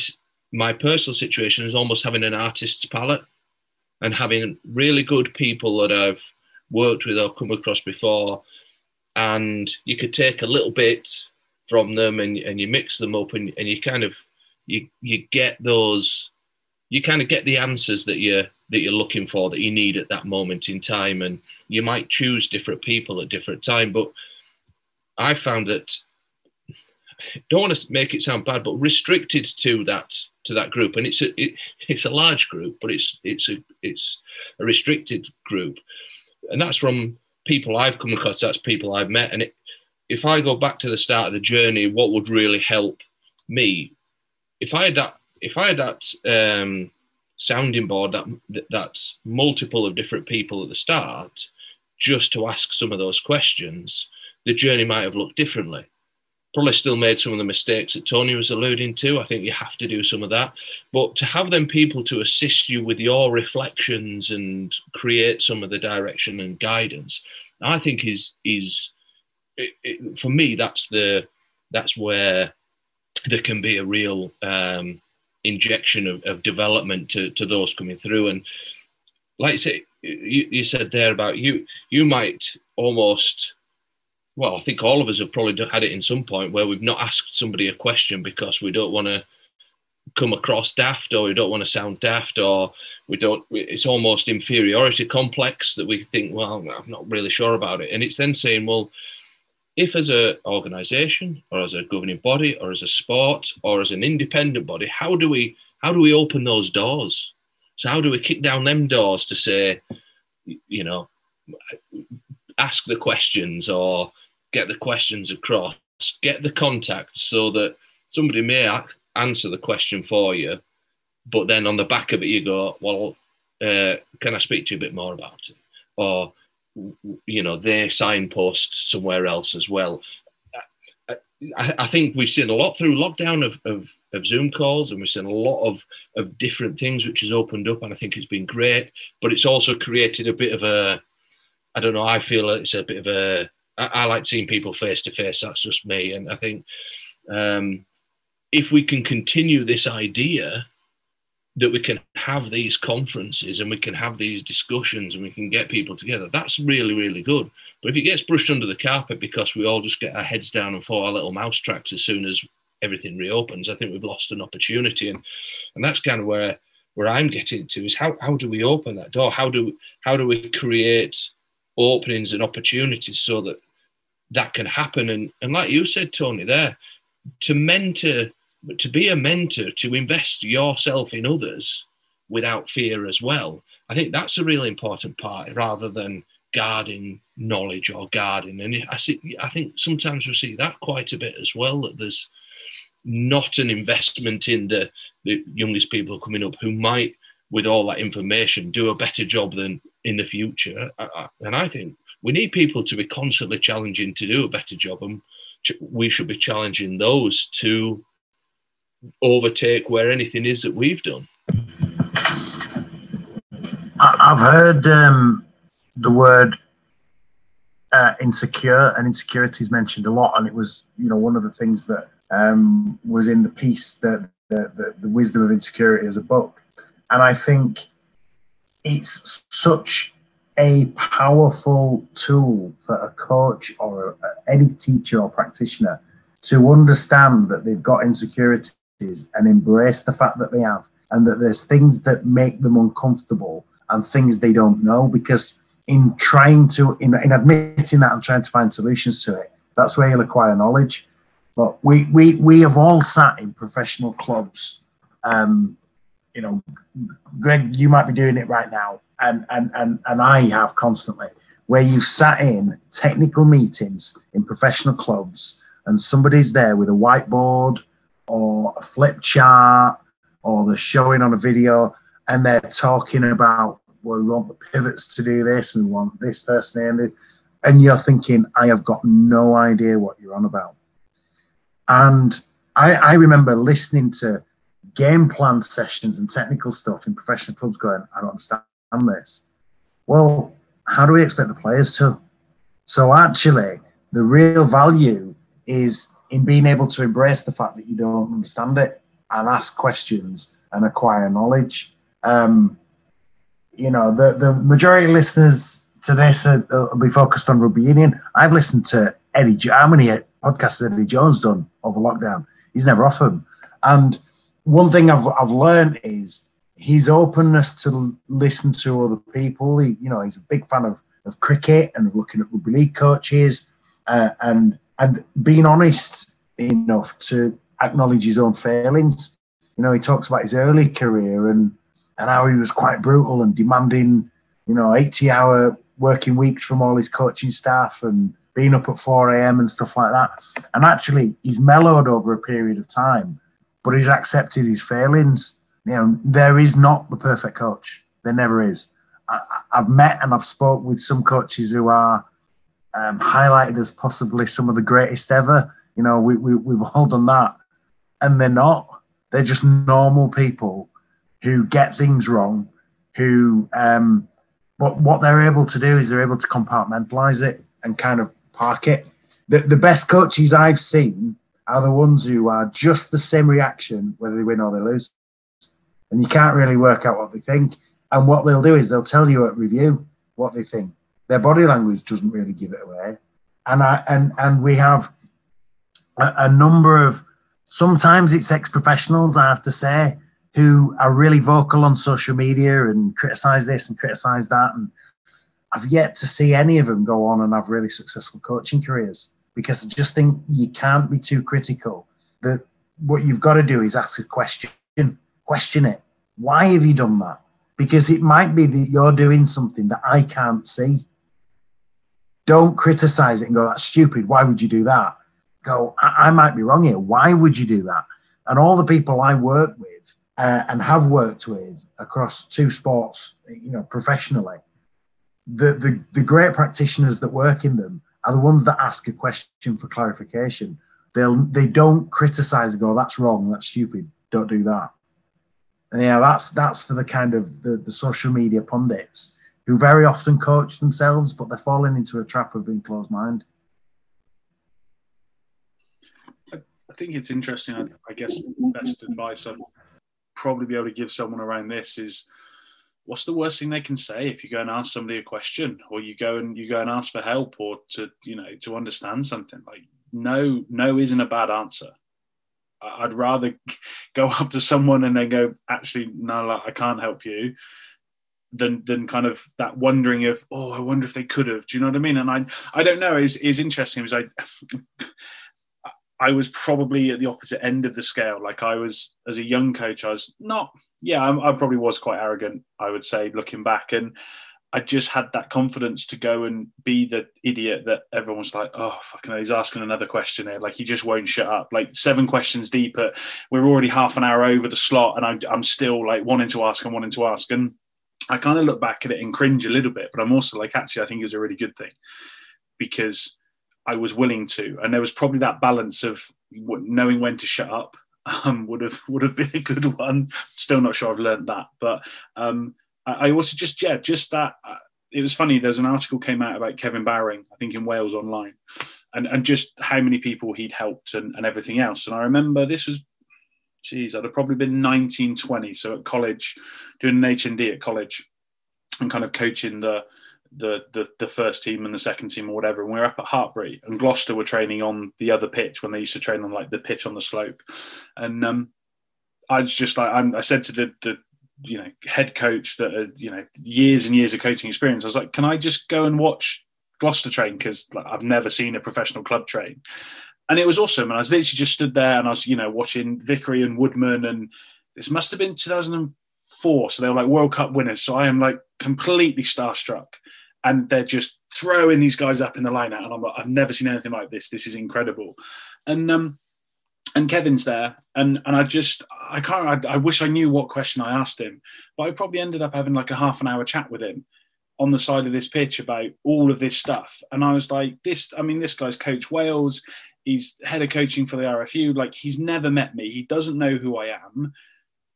my personal situation as almost having an artist's palette and having really good people that I've worked with or come across before, and you could take a little bit from them and, and you mix them up and, and you kind of you you get those you kind of get the answers that you that you're looking for that you need at that moment in time. And you might choose different people at different time but i found that don't want to make it sound bad but restricted to that to that group. And it's a it, it's a large group but it's it's a it's a restricted group. And that's from people i've come across that's people i've met. And it, if i go back to the start of the journey what would really help me? If i had that if i had that um sounding board that that's multiple of different people at the start just to ask some of those questions the journey might have looked differently probably still made some of the mistakes that tony was alluding to i think you have to do some of that but to have them people to assist you with your reflections and create some of the direction and guidance i think is is it, it, for me that's the that's where there can be a real um, injection of, of development to, to those coming through. And like I say, you, you said there about you, you might almost, well, I think all of us have probably had it in some point where we've not asked somebody a question because we don't want to come across daft or we don't want to sound daft or we don't it's almost inferiority complex that we think well i'm not really sure about it. And it's then saying well if as an organization or as a governing body or as a sport or as an independent body how do we how do we open those doors? So how do we kick down them doors to say you know ask the questions or get the questions across get the contacts so that somebody may answer the question for you but then on the back of it you go well uh, can i speak to you a bit more about it or you know they signpost somewhere else as well. I, I, think we've seen a lot through lockdown of, of, of, Zoom calls, and we've seen a lot of, of different things which has opened up, and I think it's been great. But it's also created a bit of a, I don't know, I feel it's a bit of a. I, I like seeing people face to face. That's just me, and I think um, if we can continue this idea that we can have these conferences and we can have these discussions and we can get people together. That's really, really good. But if it gets brushed under the carpet because we all just get our heads down and follow our little mouse tracks as soon as everything reopens, I think we've lost an opportunity. And and that's kind of where where I'm getting to is how, how do we open that door? How do how do we create openings and opportunities so that that can happen? And and like you said, Tony, there, to mentor to be a mentor, to invest yourself in others without fear as well, I think that's a really important part rather than guarding knowledge or guarding. And I see, I think sometimes we see that quite a bit as well. That there's not an investment in the, the youngest people coming up who might, with all that information, do a better job than in the future. And I think we need people to be constantly challenging to do a better job, and we should be challenging those to overtake where anything is that we've done. I've heard um, the word uh, insecure and insecurities mentioned a lot, and it was, you know, one of the things that um, was in the piece that the, the, the wisdom of insecurity as a book, and I think it's such a powerful tool for a coach or a, any teacher or practitioner to understand that they've got insecurities and embrace the fact that they have and that there's things that make them uncomfortable and things they don't know because in trying to in, in admitting that and trying to find solutions to it that's where you'll acquire knowledge. But we we we have all sat in professional clubs um you know greg you might be doing it right now and and and, and i have constantly where you've sat in technical meetings in professional clubs and somebody's there with a whiteboard or a flip chart or they're showing on a video and they're talking about well, we want the pivots to do this, we want this person in, and you're thinking, I have got no idea what you're on about. And I, I remember listening to game plan sessions and technical stuff in professional clubs going, I don't understand this. Well, how do we expect the players to? So actually, the real value is in being able to embrace the fact that you don't understand it and ask questions and acquire knowledge. Um, you know, the, the majority of listeners to this will be focused on rugby union. I've listened to Eddie. How many podcasts Eddie Jones done over lockdown? He's never off them. And one thing I've I've learned is his openness to listen to other people. He, you know, he's a big fan of, of cricket and looking at rugby league coaches uh, and and being honest enough to acknowledge his own failings. You know, he talks about his early career and and how he was quite brutal and demanding, you know, 80 hour working weeks from all his coaching staff and being up at 4 a.m. and stuff like that. And actually, he's mellowed over a period of time, but he's accepted his failings. You know, there is not the perfect coach. There never is. I, have met and I've spoke with some coaches who are um, highlighted as possibly some of the greatest ever. You know, we, we, we've all done that. And they're not. They're just normal people who get things wrong, who, um, but what they're able to do is they're able to compartmentalize it and kind of park it. The, the best coaches I've seen are the ones who are just the same reaction whether they win or they lose. And you can't really work out what they think. And what they'll do is they'll tell you at review what they think their body language doesn't really give it away. And I and and we have a, a number of sometimes it's ex-professionals, I have to say, who are really vocal on social media and criticize this and criticize that. And I've yet to see any of them go on and have really successful coaching careers because I just think you can't be too critical. That what you've got to do is ask a question, question it. Why have you done that? Because it might be that you're doing something that I can't see. Don't criticize it and go, that's stupid. Why would you do that? Go, I, I might be wrong here. Why would you do that? And all the people I work with uh, and have worked with across two sports, you know, professionally, the, the, the great practitioners that work in them are the ones that ask a question for clarification. They'll, they don't criticize and go, that's wrong, that's stupid, don't do that. And yeah, that's that's for the kind of the, the social media pundits who very often coach themselves, but they're falling into a trap of being closed mind. I think it's interesting. I, I guess best advice I'd probably be able to give someone around this is what's the worst thing they can say if you go and ask somebody a question or you go and you go and ask for help or to you know to understand something like no no isn't a bad answer i'd rather go up to someone and then go actually no like, i can't help you than than kind of that wondering of oh I wonder if they could have. Do you know what I mean? And I I don't know is is interesting because I I was probably at the opposite end of the scale. Like I was as a young coach, I was not yeah I, I probably was quite arrogant. I would say looking back and. I just had that confidence to go and be the idiot that everyone's like, oh, fucking, hell, he's asking another question here. Like, he just won't shut up. Like, seven questions deep, but we're already half an hour over the slot, and I'm, I'm still like wanting to ask and wanting to ask. And I kind of look back at it and cringe a little bit, but I'm also like, actually, I think it was a really good thing because I was willing to, and there was probably that balance of knowing when to shut up. Um, would have would have been a good one. Still not sure I've learned that, but um, I, also just yeah, just that. Uh, it was funny. There's an article came out about Kevin Bowring, I think in Wales Online, and and just how many people he'd helped and, and everything else. And I remember this was geez, I'd have probably been 19, 20. So at college, doing an HND at college and kind of coaching the, the, the, the first team and the second team or whatever. And we were up at Hartpury and Gloucester were training on the other pitch when they used to train on like the pitch on the slope. And um, I was just like, I'm, i said to the, the, you know, head coach that, had, you know, years and years of coaching experience, I was like, can I just go and watch Gloucester train because like, I've never seen a professional club train and it was awesome. And I was literally just stood there and I was, you know, watching Vickery and Woodman, and this must have been 2004. So they were like World Cup winners. So I am like completely starstruck, and they're just throwing these guys up in the lineup, and I'm like, I've never seen anything like this. This is incredible, and um, and Kevin's there, and and I just I can't. I, I wish I knew what question I asked him, but I probably ended up having like a half an hour chat with him on the side of this pitch about all of this stuff. And I was like, this, I mean, this guy's coach Wales. He's head of coaching for the RFU. Like, he's never met me. He doesn't know who I am,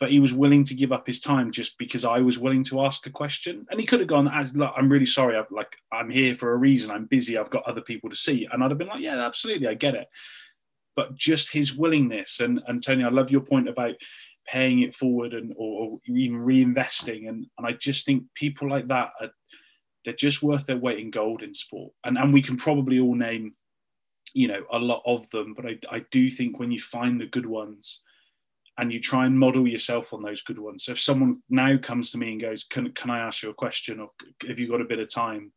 but he was willing to give up his time just because I was willing to ask a question. And he could have gone, I'm really sorry. I've like, I'm here for a reason. I'm busy. I've got other people to see. And I'd have been like, yeah, absolutely. I get it. But just his willingness. And, and Tony, I love your point about paying it forward and or, or even reinvesting. And, and I just think people like that are, they're just worth their weight in gold in sport. And and we can probably all name, you know, a lot of them. But I, I do think when you find the good ones and you try and model yourself on those good ones. So if someone now comes to me and goes, Can can I ask you a question or have you got a bit of time?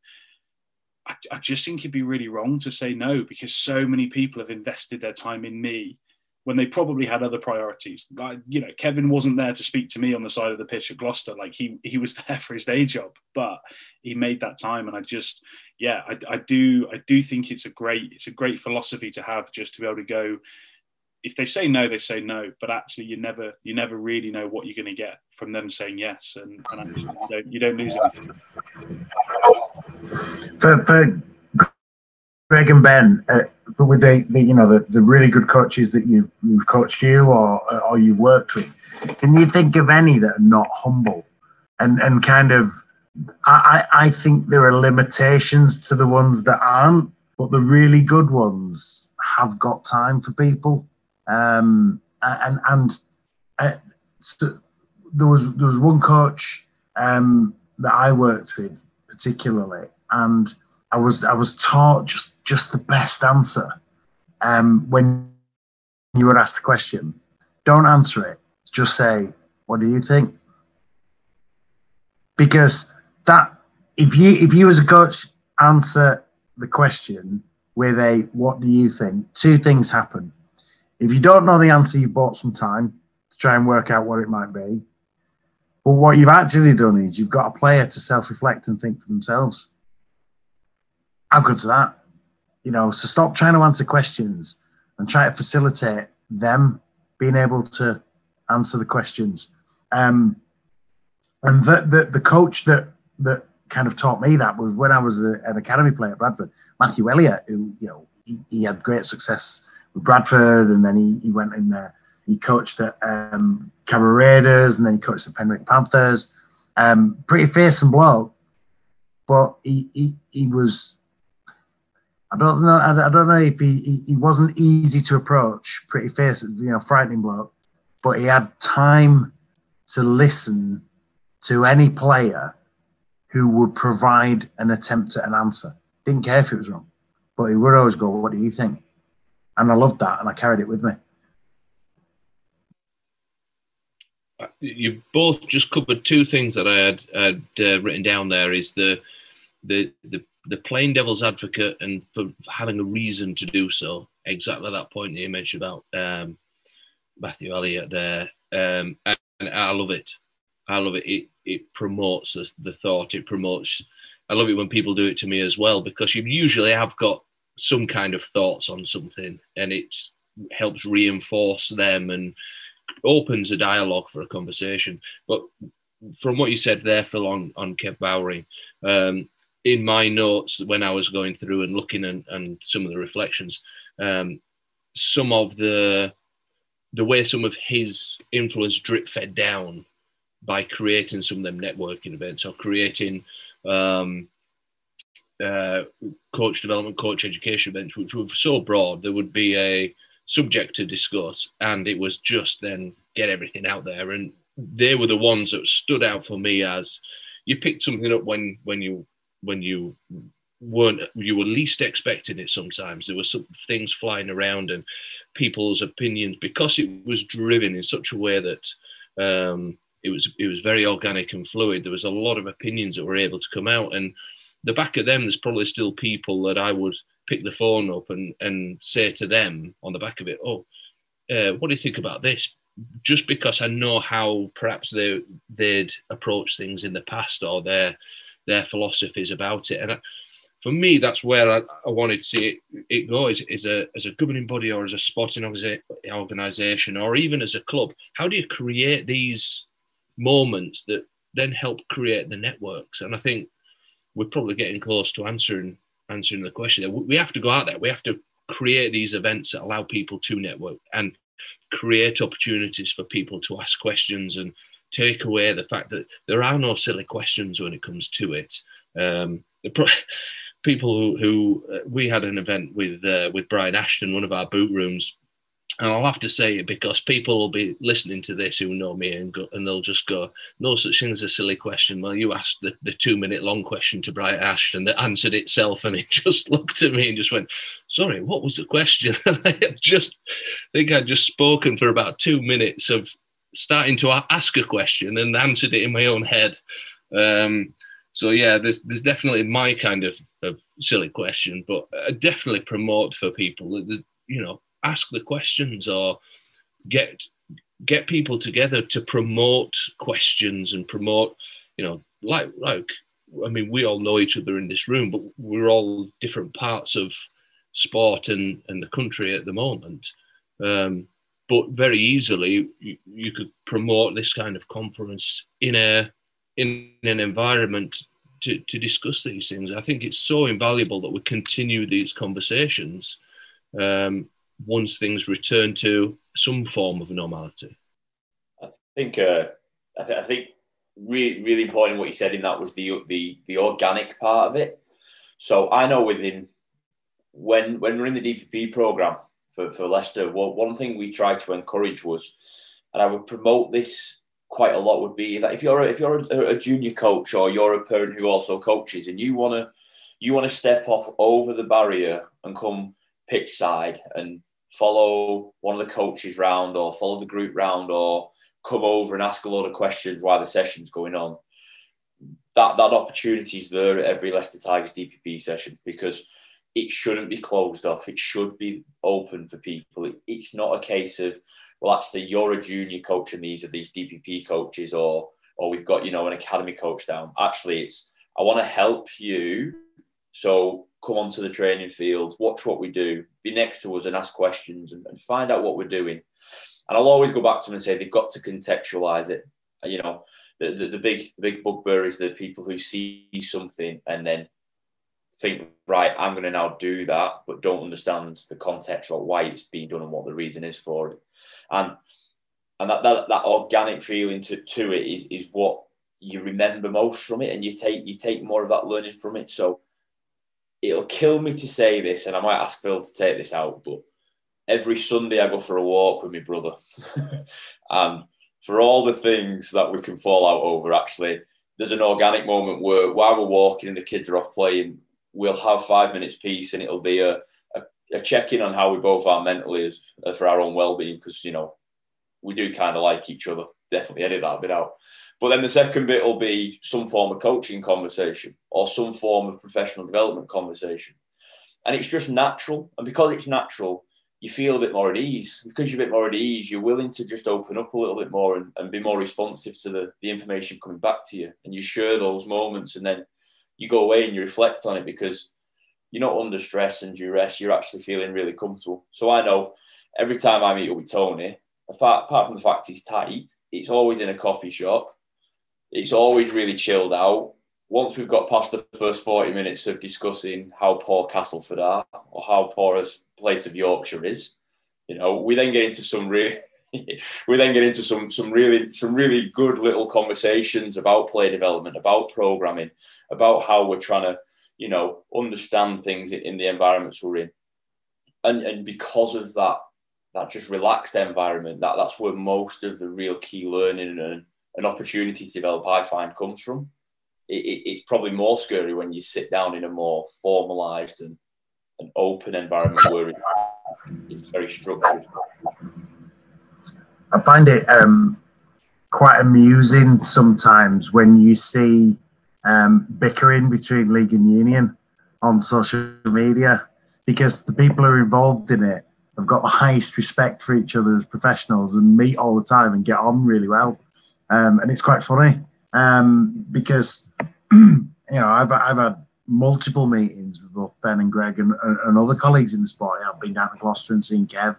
I, I just think it'd be really wrong to say no because so many people have invested their time in me when they probably had other priorities. Like, you know, Kevin wasn't there to speak to me on the side of the pitch at Gloucester. Like he he was there for his day job, but he made that time. And I just, yeah, I, I do I do think it's a great it's a great philosophy to have just to be able to go. If they say no, they say no. But actually, you never you never really know what you're going to get from them saying yes, and, and actually, you, don't, you don't lose anything. For, for Greg and Ben, uh, with the, the, you know the, the really good coaches that you've you've coached you or or you've worked with, can you think of any that are not humble, and and kind of, I I think there are limitations to the ones that aren't, but the really good ones have got time for people, um, and and uh, so there was there was one coach um, that I worked with particularly, and I was I was taught just just the best answer um, when you were asked a question. Don't answer it. Just say, "What do you think?" Because that if you if you as a coach answer the question with a "What do you think?" two things happen. If you don't know the answer, you've bought some time to try and work out what it might be. But what you've actually done is you've got a player to self-reflect and think for themselves. How good's that? You know, so stop trying to answer questions and try to facilitate them being able to answer the questions. Um, and the, the, the coach that that kind of taught me that was when I was a, an academy player at Bradford, Matthew Elliott, who you know he, he had great success Bradford, and then he, he went in there. He coached at um, Raiders, and then he coached at Penrith Panthers. Um, pretty fearsome bloke, but he, he he was I don't know. I, don't know if he, he, he wasn't easy to approach. Pretty fierce, you know, frightening bloke, but he had time to listen to any player who would provide an attempt at an answer. Didn't care if it was wrong, but he would always go, "What do you think?" And I loved that, and I carried it with me. Uh, you've both just covered two things that I had, had uh, written down. There is the the the the playing devil's advocate and for having a reason to do so. Exactly that point that you mentioned about um, Matthew Elliott there, um, and, and, I love it. I love it. It it promotes the, the thought. It promotes. I love it when people do it to me as well because you usually have got some kind of thoughts on something, and it helps reinforce them and opens a dialogue for a conversation. But from what you said there, Phil, on on Kev Bowring, um, in my notes when I was going through and looking and, and some of the reflections, um, some of the the way some of his influence drip fed down by creating some of them networking events or creating um, uh, coach development, coach education events, which were so broad, there would be a subject to discuss, and it was just then get everything out there. And they were the ones that stood out for me as you picked something up when when you when you weren't you were least expecting it sometimes there were some things flying around and people's opinions because it was driven in such a way that um, it was it was very organic and fluid there was a lot of opinions that were able to come out and the back of them there's probably still people that i would pick the phone up and and say to them on the back of it oh uh, what do you think about this just because i know how perhaps they they'd approach things in the past or their their philosophies about it. And I, for me, that's where I, I wanted to see it, it go is, is a, as a governing body or as a sporting organisation or even as a club. How do you create these moments that then help create the networks? And I think we're probably getting close to answering answering the question. We have to go out there. We have to create these events that allow people to network and create opportunities for people to ask questions and take away the fact that there are no silly questions when it comes to it. Um, pro- people who, who uh, we had an event with uh, with Brian Ashton, one of our boot rooms, and I'll have to say it because people will be listening to this who know me and go, and they'll just go, "No such thing as a silly question." Well, you asked the, the two minute long question to Brian Ashton that answered itself, and he just looked at me and just went, "Sorry, what was the question?" And I just I think I'd just spoken for about two minutes of starting to ask a question and answered it in my own head. Um, so yeah, there's there's definitely my kind of, of silly question, but I definitely promote for people. You know, ask the questions or get get people together to promote questions and promote. You know, like like I mean, we all know each other in this room, but we're all different parts of sport and, and the country at the moment. Um, but very easily, you, you, could promote this kind of conference in a in an environment to, to discuss these things. I think it's so invaluable that we continue these conversations um, once things return to some form of normality. I think uh, I, th- I, think really really important what you said in that was the the the organic part of it. So I know within when when we're in the DPP program for, for Leicester, well, one thing we tried to encourage was, and I would promote this quite a lot would be that if you're a, if you're a, a junior coach or you're a parent who also coaches and you want to you want to step off over the barrier and come pitch side and follow one of the coaches round or follow the group round or come over and ask a lot of questions while the session's going on. That that opportunity is there at every Leicester Tigers DPP session because it shouldn't be closed off. It should be open for people. It, it's not a case of well, actually, you're a junior coach and these are these DPP coaches, or or we've got you know an academy coach down. Actually, it's I want to help you. So come onto the training field, watch what we do, be next to us and ask questions and, and find out what we're doing. And I'll always go back to them and say they've got to contextualize it. Uh, you know, the, the, the big the big bugbear is the people who see something and then think, right, I'm going to now do that, but don't understand the context or why it's being done and what the reason is for it and and that that, that organic feeling to, to it is is what you remember most from it and you take you take more of that learning from it so it'll kill me to say this and i might ask phil to take this out but every sunday i go for a walk with my brother. And for all the things that we can fall out over actually there's an organic moment where while we're walking and the kids are off playing we'll have five minutes peace and it'll be a a check in on how we both are mentally as, uh, for our own well being because you know we do kind of like each other. Definitely edit that bit out. But then the second bit will be some form of coaching conversation or some form of professional development conversation. And it's just natural. And because it's natural, you feel a bit more at ease. Because you're a bit more at ease, you're willing to just open up a little bit more and, and be more responsive to the, the information coming back to you. And you share those moments and then you go away and you reflect on it because you're not under stress and duress. You're actually feeling really comfortable. So I know every time I meet up with Tony, apart from the fact he's tight, it's always in a coffee shop. It's always really chilled out. Once we've got past the first 40 minutes of discussing how poor Castleford are or how poor a place of Yorkshire is, you know, we then get into some really we then get into some some really some really good little conversations about play development, about programming, about how we're trying to you know, understand things in the environments we're in. And, and because of that, that just relaxed environment, that, that's where most of the real key learning and an opportunity to develop, I find, comes from. It, it, it's probably more scary when you sit down in a more formalized and an open environment where it's very structured. I find it um, quite amusing sometimes when you see um, bickering between league and union on social media because the people who are involved in it have got the highest respect for each other as professionals and meet all the time and get on really well. Um, and it's quite funny um, because you know I've I've had multiple meetings with both Ben and Greg and, and other colleagues in the sport. I've been down to Gloucester and seen Kev,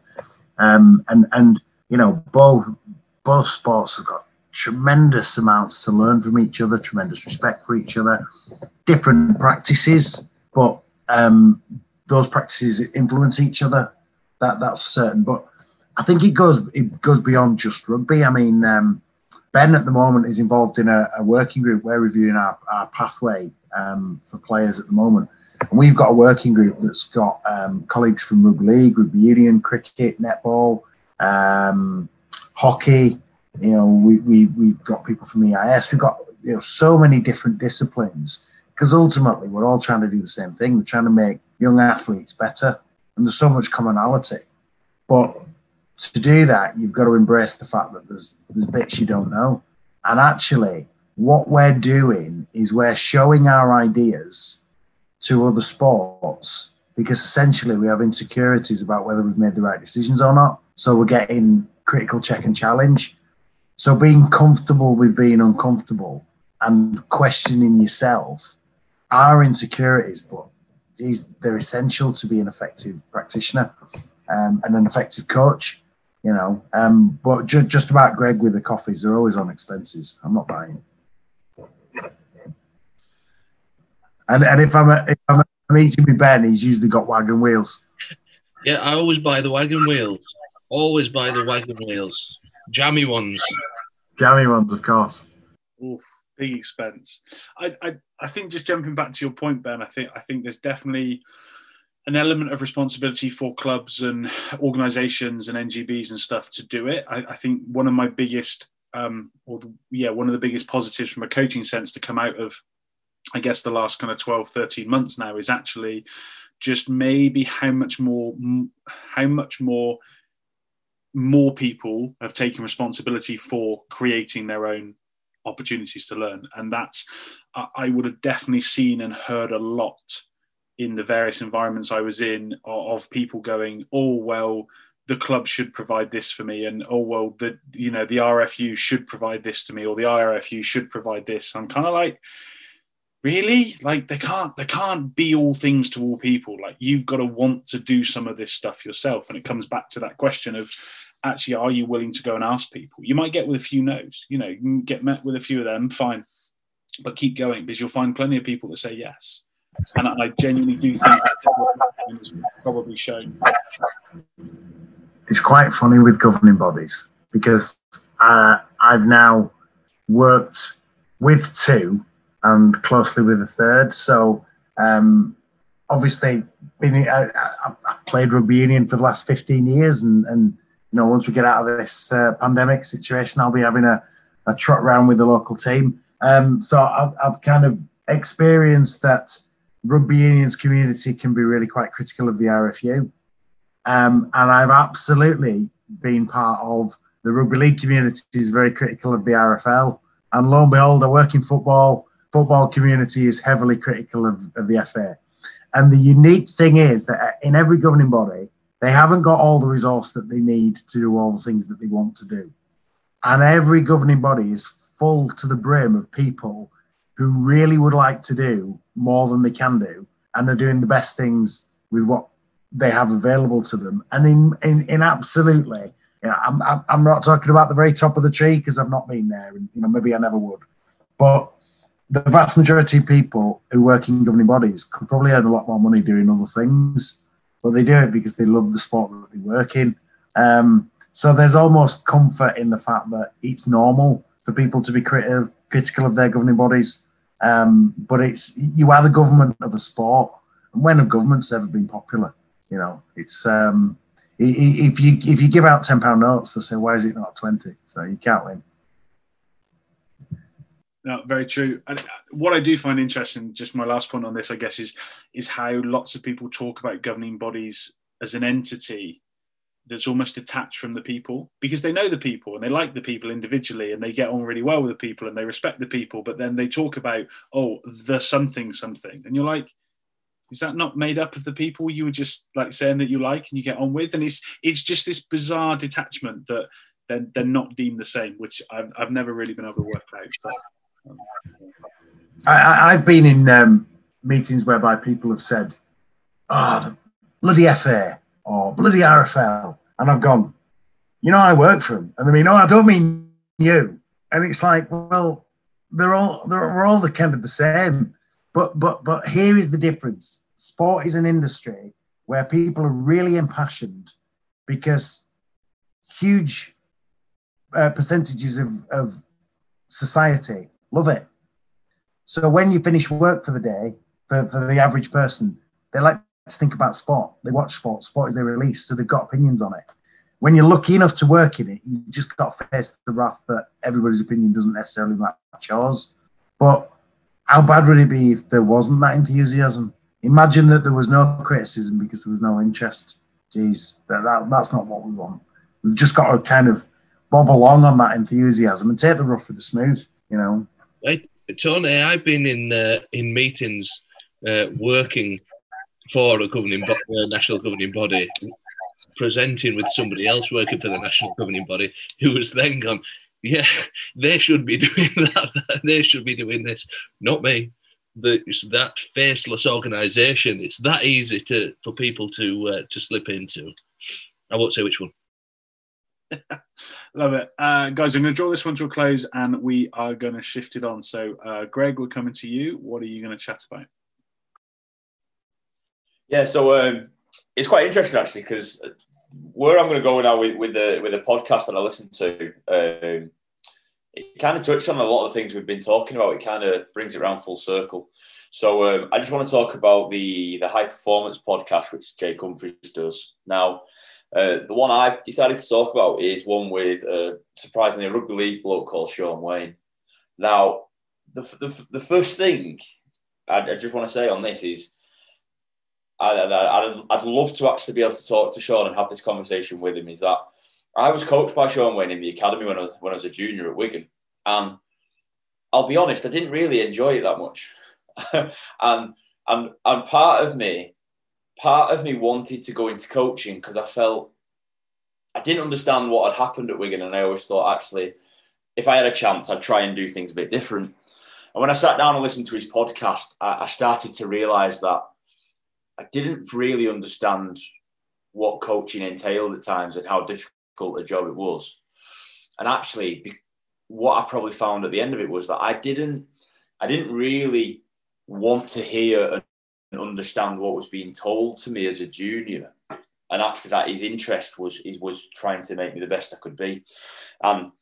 um, and and you know both both sports have got tremendous amounts to learn from each other, tremendous respect for each other, different practices, but um, those practices influence each other. That that's certain. But I think it goes it goes beyond just rugby. I mean, um, Ben at the moment is involved in a, a, working group. We're reviewing our, our pathway um, for players at the moment. And we've got a working group that's got um, colleagues from rugby league, rugby union, cricket, netball, um, hockey. You know, we, we, we've got people from EIS. We've got you know so many different disciplines because ultimately we're all trying to do the same thing. We're trying to make young athletes better, and there's so much commonality. But to do that, you've got to embrace the fact that there's there's bits you don't know. And actually, what we're doing is we're showing our ideas to other sports because essentially we have insecurities about whether we've made the right decisions or not. So we're getting critical check and challenge. So being comfortable with being uncomfortable and questioning yourself are insecurities, but they're essential to be an effective practitioner um, and an effective coach you know. Um, but ju- just about Greg with the coffees, they're always on expenses. I'm not buying. And and if I'm a, if I'm, a, I'm eating with Ben, he's usually got wagon wheels. Yeah, I always buy the wagon wheels. Always buy the wagon wheels, jammy ones. Jammy ones, of course. Ooh, big expense. I, I I think just jumping back to your point, Ben. I think I think there's definitely an element of responsibility for clubs and organizations and NGBs and stuff to do it. I, I think one of my biggest, um, or the, yeah, one of the biggest positives from a coaching sense to come out of, I guess, the last kind of 12, 13 months now is actually just maybe how much more, how much more, more people have taken responsibility for creating their own opportunities to learn. And that's, I would have definitely seen and heard a lot in the various environments I was in of people going, oh well, the club should provide this for me, and oh well, the you know the RFU should provide this to me, or the IRFU should provide this. I'm kind of like, really, like they can't they can't be all things to all people. Like you've got to want to do some of this stuff yourself, and it comes back to that question of actually, are you willing to go and ask people? You might get with a few no's, you know, you can get met with a few of them, fine, but keep going because you'll find plenty of people that say yes and I genuinely do think that's probably shown. It's quite funny with governing bodies because uh, I've now worked with two and closely with a third. So um, obviously, been, I, have played rugby union for the last 15 years, and, and you know once we get out of this uh, pandemic situation, I'll be having a, a trot around with the local team. Um, so I've, I've kind of experienced that rugby unions community can be really quite critical of the RFU. Um, and I've absolutely been part of the rugby league community is very critical of the RFL. And lo and behold, the working football. Football community is heavily critical of, of the FA. And the unique thing is that in every governing body, they haven't got all the resource that they need to do all the things that they want to do. And every governing body is full to the brim of people who really would like to do more than they can do and are doing the best things with what they have available to them. And in in, in absolutely, you know, I'm, I'm not talking about the very top of the tree because I've not been there, and you know maybe I never would. But the vast majority of people who work in governing bodies could probably earn a lot more money doing other things, but they do it because they love the sport that they work in. Um, so there's almost comfort in the fact that it's normal for people to be critical of their governing bodies um, but it's you are the government of a sport, and when have governments ever been popular? You know, it's um, if you if you give out ten pound notes, they say why is it not twenty? So you can't win. No, very true. And uh, what I do find interesting, just my last point on this, I guess, is is how lots of people talk about governing bodies as an entity that's almost detached from the people because they know the people and they like the people individually and they get on really well with the people and they respect the people but then they talk about oh the something something and you're like is that not made up of the people you were just like saying that you like and you get on with and it's it's just this bizarre detachment that they're, they're not deemed the same which I've, I've never really been able to work out but, I, have been in um, meetings whereby people have said oh bloody FA or bloody RFL. And I've gone, you know, I work for them. And they mean, no, I don't mean you. and it's like, well, they're all they're we're all the kind of the same, but but but here is the difference. Sport is an industry where people are really impassioned because huge uh, percentages of, of society love it. So when you finish work for the day, for, for the average person, they like to think about sport. They watch sport. Sport is their release, so they've got opinions on it. When you're lucky enough to work in it, you just got to face the wrath that everybody's opinion doesn't necessarily match yours. But how bad would it be if there wasn't that enthusiasm? Imagine that there was no criticism because there was no interest. Jeez, that, that that's not what we want. We've just got to kind of bob along on that enthusiasm and take the rough with the smooth. You know. Hey, Tony, I've been in uh, in meetings uh, working for a governing bo- uh, national governing body, presenting with somebody else working for the national governing body, who was then gone, yeah, they should be doing that. they should be doing this, not me. The, that faceless organisation. It's that easy to for people to uh, to slip into. I won't say which one. Love it. Uh, guys, I'm going to draw this one to a close and we are going to shift it on. So, uh, Greg, we're coming to you. What are you going to chat about? Yeah, so um, it's quite interesting actually because where I'm going to go now with, with the with the podcast that I listen to, um, it kind of touched on a lot of the things we've been talking about. It kind of brings it around full circle. So um, I just want to talk about the the high performance podcast which Jake Humphries does. Now, uh, the one I've decided to talk about is one with uh, surprisingly rugby league bloke called Shaun Wane. Now, the, the, the first thing I, I just want to say on this is I, I'd, I'd love to actually be able to talk to Shaun and have this conversation with him. Is that I was coached by Shaun Wane in the academy when I was when I was a junior at Wigan, and I'll be honest, I didn't really enjoy it that much, and and and part of me, part of me wanted to go into coaching because I felt I didn't understand what had happened at Wigan, and I always thought actually, if I had a chance, I'd try and do things a bit different. And when I sat down and listened to his podcast, I, I started to realise that I didn't really understand what coaching entailed at times and how difficult a job it was. And actually, what I probably found at the end of it was that I didn't, I didn't really want to hear understand what was being told to me as a junior. And actually, that his interest was he was trying to make me the best I could be, and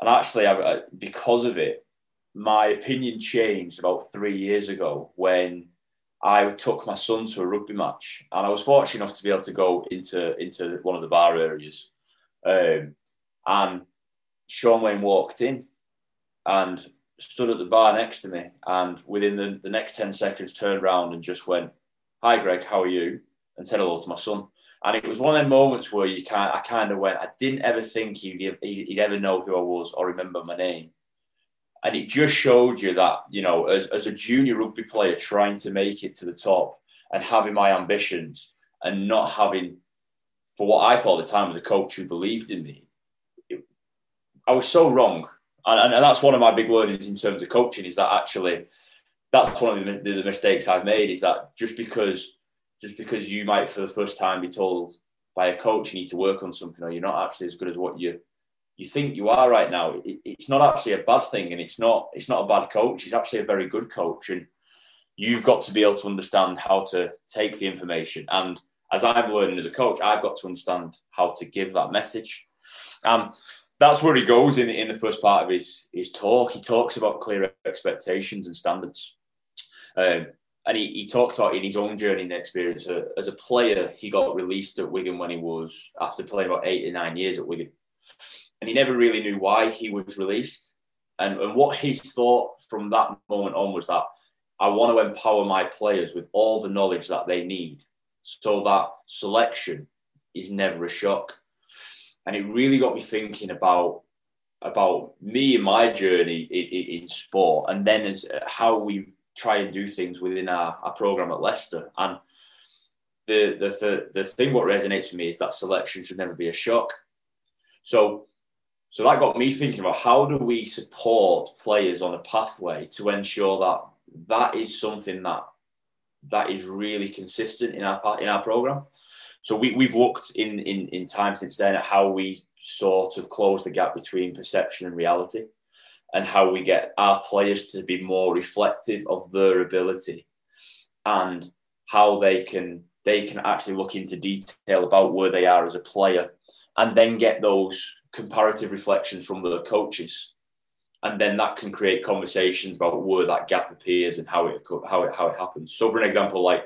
and actually, I, because of it, my opinion changed about three years ago when I took my son to a rugby match, and I was fortunate enough to be able to go into into one of the bar areas. Um, and Shaun Wane walked in and stood at the bar next to me, and within the, the next ten seconds, turned around and just went, "Hi, Greg, how are you?" and said hello to my son. And it was one of them moments where you kind, I kind of went, I didn't ever think he'd, he'd ever know who I was or remember my name and it just showed you that you know as, as a junior rugby player trying to make it to the top and having my ambitions and not having for what i thought at the time was a coach who believed in me it, i was so wrong and, and, that's one of my big learnings in terms of coaching is that actually that's one of the, the mistakes i've made is that just because just because you might for the first time be told by a coach you need to work on something or you're not actually as good as what you you think you are right now, it, it's not actually a bad thing, and it's not it's not a bad coach. He's actually a very good coach, and you've got to be able to understand how to take the information. And as I'm learning as a coach, I've got to understand how to give that message. Um, that's where he goes in, in the first part of his, his talk. He talks about clear expectations and standards. Um, and he, he talked about in his own journey and experience uh, as a player, he got released at Wigan when he was after playing about eight or nine years at Wigan and he never really knew why he was released. And, and what he thought from that moment on was that I want to empower my players with all the knowledge that they need so that selection is never a shock. And it really got me thinking about about me and my journey in, in, sport, and then as uh, how we try and do things within our, our program at Leicester. And the, the the the thing what resonates with me is that selection should never be a shock. So so that got me thinking about how do we support players on a pathway to ensure that that is something that that is really consistent in our in our program. So we, we've looked in, in, in time since then at how we sort of close the gap between perception and reality. and how we get our players to be more reflective of their ability and how they can they can actually look into detail about where they are as a player and then get those comparative reflections from the coaches and then that can create conversations about where that gap appears and how it how it how it happens so for an example like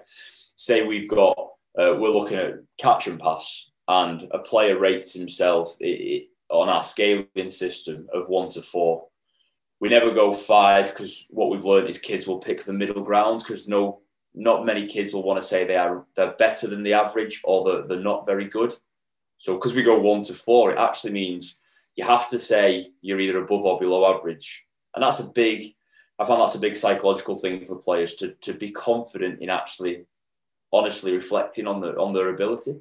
say we've got uh, we're looking at catch and pass and a player rates himself it, it, on our scaling system of one to four. We never go five because what we've learned is kids will pick the middle ground because no not many kids will want to say they are they're better than the average or they're, they're not very good. So because we go one to four it actually means you have to say you're either above or below average. And that's a big i found that's a big psychological thing for players to, to be confident in actually honestly reflecting on the on their ability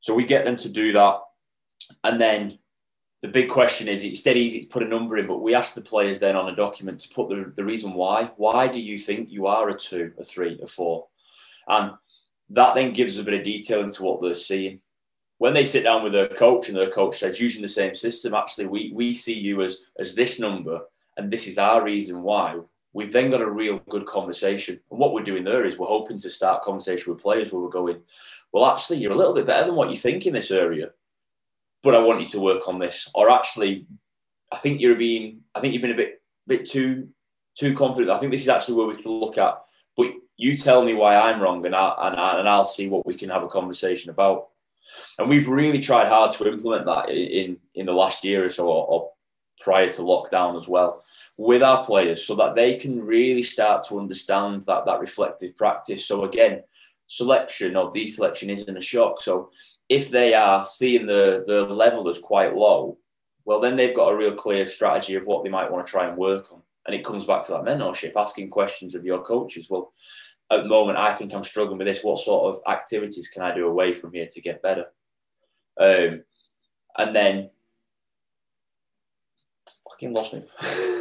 so we get them to do that and then the big question is it's dead easy to put a number in, but we ask the players then on a document to put the, the reason why. Why do you think you are a two, a three, a four? And that then gives us a bit of detail into what they're seeing. When they sit down with their coach and their coach says, using the same system, actually, we, we see you as, as this number and this is our reason why. We've then got a real good conversation. And what we're doing there is we're hoping to start conversation with players where we're going, well, actually, you're a little bit better than what you think in this area but I want you to work on this. Or actually, I think you're being, I think you've been a bit, bit too, too confident. I think this is actually where we can look at. But you tell me why I'm wrong, and I, and, I, and I'll see what we can have a conversation about. And we've really tried hard to implement that in in the last year or so, or, or prior to lockdown as well, with our players, so that they can really start to understand that that reflective practice. So again, selection or deselection isn't a shock. So if they are seeing the, the level as quite low, well, then they've got a real clear strategy of what they might want to try and work on. And it comes back to that mentorship, asking questions of your coaches. Well, at the moment, I think I'm struggling with this. What sort of activities can I do away from here to get better? Um, and then, fucking lost me.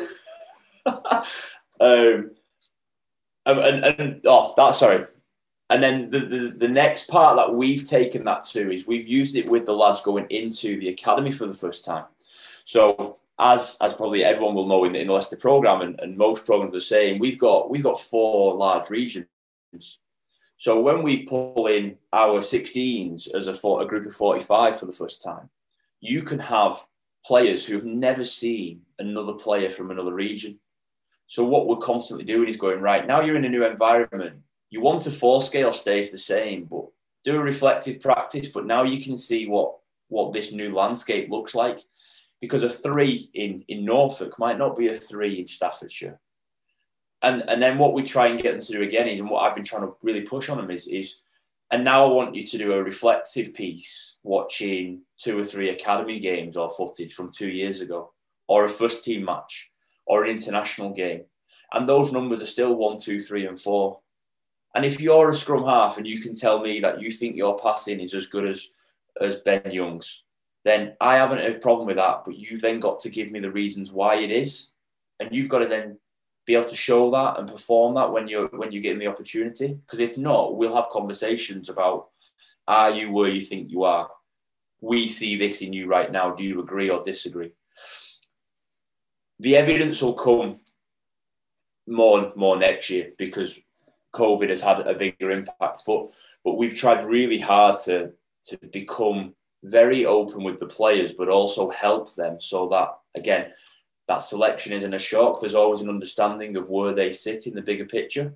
um, and, and, oh, that sorry, and then the, the, the, next part that we've taken that to is we've used it with the lads going into the academy for the first time. So as as probably everyone will know in the, in the Leicester program and, and most programs are saying, we've got we've got four large regions. So when we pull in our 16s as a, a group of 45 for the first time, you can have players who have never seen another player from another region. So what we're constantly doing is going right now. You're in a new environment you want a four scale stays the same, but do a reflective practice. But now you can see what what this new landscape looks like, because a three in in Norfolk might not be a three in Staffordshire. And and then what we try and get them to do again is, and what I've been trying to really push on them is is, and now I want you to do a reflective piece, watching two or three academy games or footage from two years ago, or a first team match, or an international game, and those numbers are still one, two, three, and four and if you're a scrum half and you can tell me that you think your passing is as good as as Ben Youngs, then I haven't a problem with that. But you've then got to give me the reasons why it is, and you've got to then be able to show that and perform that when you're when you're getting the opportunity. Because if not, we'll have conversations about are you where you think you are? We see this in you right now. Do you agree or disagree? The evidence will come more and more next year because COVID has had a bigger impact. But but we've tried really hard to to become very open with the players, but also help them so that again that selection isn't a shock. There's always an understanding of where they sit in the bigger picture.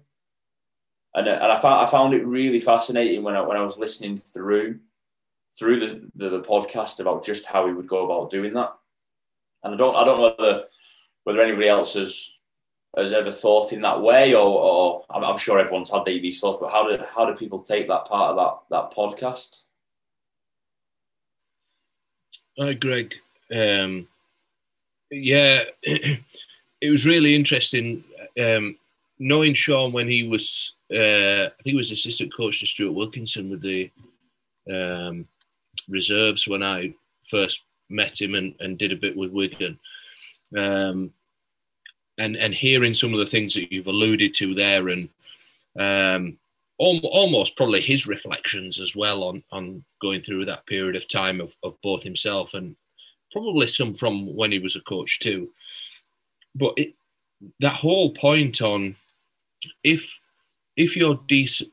And, uh, and I found I found it really fascinating when I when I was listening through through the, the, the podcast about just how we would go about doing that. And I don't I don't know whether whether anybody else has has ever thought in that way, or, or I'm, I'm, sure everyone's had these thoughts, but how do how do people take that part of that that podcast? Hi, Greg. Um, yeah, it was really interesting um, knowing Shaun when he was, uh, I think he was assistant coach to Stuart Wilkinson with the um, reserves when I first met him and, and did a bit with Wigan. Um, and and hearing some of the things that you've alluded to there, and um, almost probably his reflections as well on on going through that period of time of, of both himself and probably some from when he was a coach too. but it, that whole point on if if you're dec-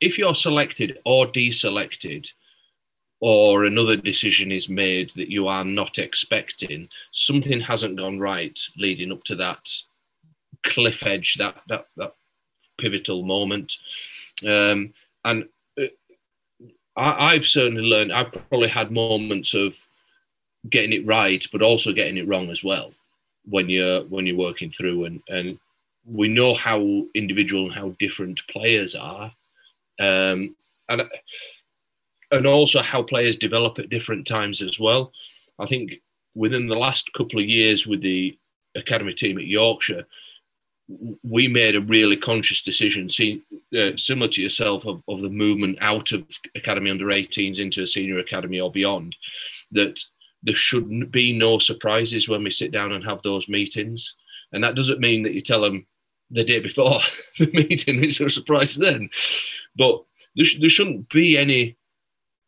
if you're selected or deselected or another decision is made that you are not expecting something hasn't gone right leading up to that cliff edge that that, that pivotal moment. Um, and uh, I, i've certainly learned i've probably had moments of getting it right but also getting it wrong as well when you're when you're working through. And and we know how individual and how different players are. Um, and and also how players develop at different times as well. I think within the last couple of years with the academy team at Yorkshire, we made a really conscious decision, uh, similar to yourself, of, of the movement out of academy under 18s into a senior academy or beyond, that there should be no surprises when we sit down and have those meetings. And that doesn't mean that you tell them the day before the meeting it's a surprise then, but there, sh- there shouldn't be any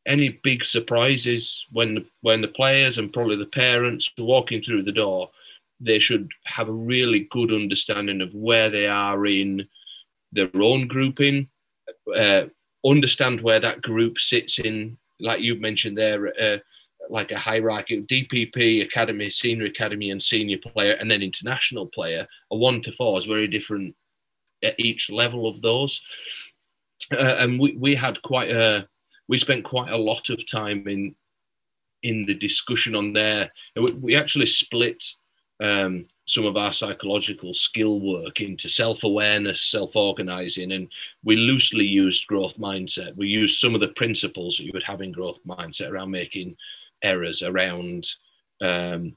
any big surprises when the, when the players and probably the parents are walking through the door. They should have a really good understanding of where they are in their own grouping, uh, understand where that group sits in, like you've mentioned there, uh, like a hierarchy DPP, academy, senior academy, and senior player, and then international player. A one to four is very different at each level of those. Uh, and we, we had quite a we spent quite a lot of time in in the discussion on there. We, actually split um, some of our psychological skill work into self awareness, self organizing, and we loosely used growth mindset. We used some of the principles that you would have in growth mindset around making errors, around um,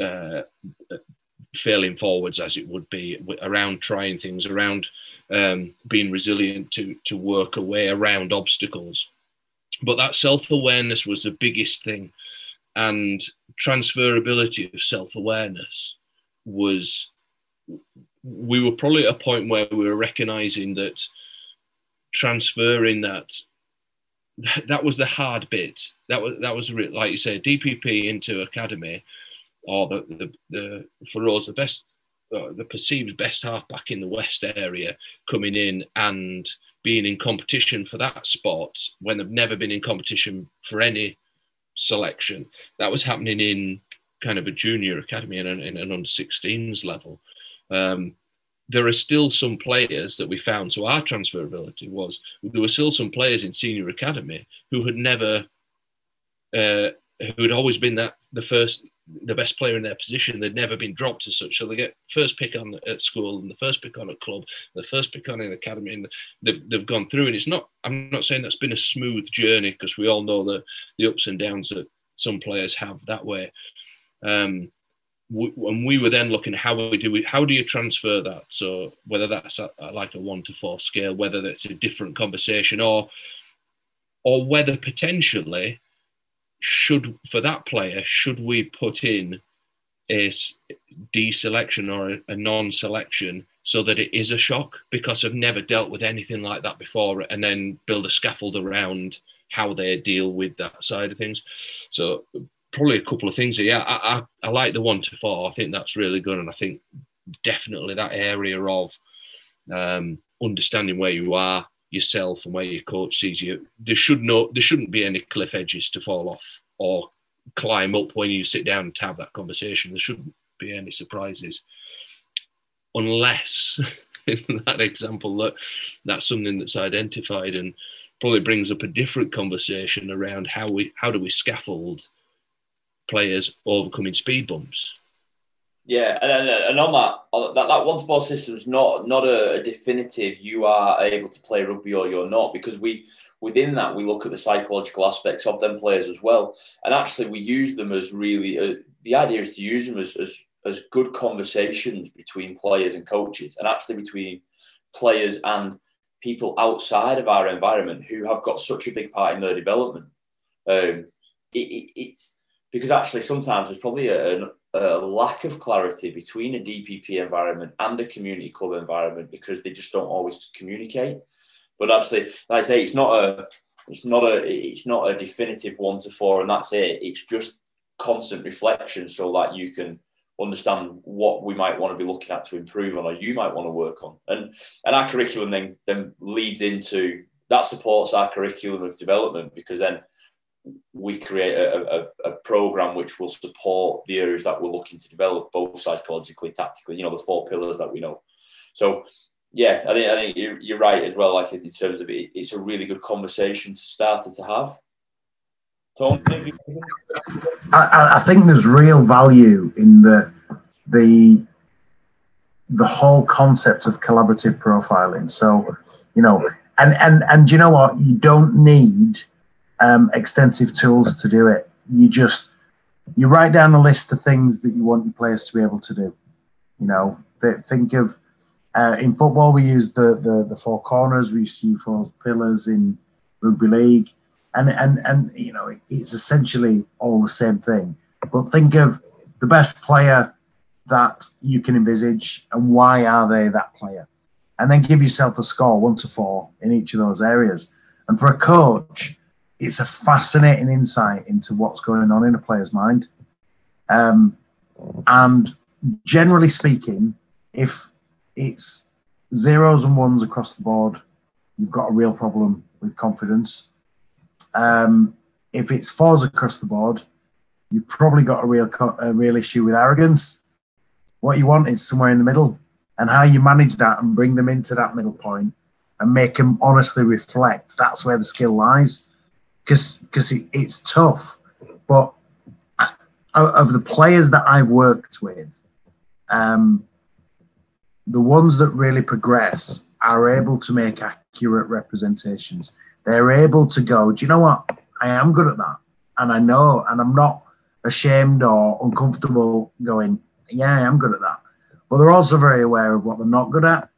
uh, failing forwards, as it would be, around trying things, around um, being resilient to, to work away around obstacles but that self awareness was the biggest thing, and transferability of self awareness was. We were probably at a point where we were recognizing that transferring that that was the hard bit. That was that was like you say, DPP into academy, or the the, the for us the best, uh, the perceived best halfback in the West area coming in and being in competition for that spot when they've never been in competition for any selection. That was happening in kind of a junior academy and an, an under 16s level. Um, there are still some players that we found. So our transferability was there were still some players in senior academy who had never, uh, who had always been that the first the best player in their position. They'd never been dropped as such, so they get first pick on at school and the first pick on at club, the first pick on in academy, and they've, they've gone through. And it's not. I'm not saying that's been a smooth journey because we all know the the ups and downs that some players have that way. Um, we, and we were then looking how we do we, how do you transfer that? So whether that's a, a, like a one to four scale, whether that's a different conversation, or or whether potentially should for that player should we put in a deselection or a, non-selection so that it is a shock? Because I've never dealt with anything like that before and then build a scaffold around how they deal with that side of things. So probably a couple of things yeah I, I, I like the one to four. I think that's really good and I think definitely that area of um, understanding where you are yourself and where your coach sees you. There should no, there shouldn't be any cliff edges to fall off or climb up when you sit down to have that conversation. There shouldn't be any surprises, unless in that example that that's something that's identified and probably brings up a different conversation around how we how do we scaffold players overcoming speed bumps. Yeah, and, and on that, that, that one four system is not not a, definitive. You are able to play rugby or you're not because we within that we look at the psychological aspects of them players as well, and actually we use them as really. Uh, the idea is to use them as, as as good conversations between players and coaches, and actually between players and people outside of our environment who have got such a big part in their development. Um, it, it, it's because actually sometimes there's probably a, a lack of clarity between a DPP environment and a community club environment because they just don't always communicate. But actually, like I say, it's not a it's not a it's not a definitive one to four, and that's it. It's just constant reflection so that you can understand what we might want to be looking at to improve on or you might want to work on. And and our curriculum then then leads into that supports our curriculum of development because then we create a, a, a, program which will support the areas that we're looking to develop both psychologically tactically you know the four pillars that we know so yeah i think, I think you're, you're right as well like in terms of it it's a really good conversation to start to have Tony? I, I think there's real value in the the the whole concept of collaborative profiling. So, you know, and and and you know what? You don't need um, extensive tools to do it. You just you write down a list of things that you want your players to be able to do. You know, think of uh, in football we use the, the the four corners. We use four pillars in rugby league and and and you know it's essentially all the same thing. But think of the best player that you can envisage and why are they that player, and then give yourself a score one to four in each of those areas. And for a coach, it's a fascinating insight into what's going on in a player's mind. Um, and generally speaking, if it's zeros and ones across the board, you've got a real problem with confidence. Um, if it's fours across the board, you've probably got a real a real issue with arrogance. What you want is somewhere in the middle, and how you manage that and bring them into that middle point and make them honestly reflect. That's where the skill lies, because because it, it's tough. But of the players that I've worked with, um, the ones that really progress are able to make accurate representations they're able to go, do you know what? I am good at that. And I know, and I'm not ashamed or uncomfortable going, yeah, I am good at that. But they're also very aware of what they're not good at.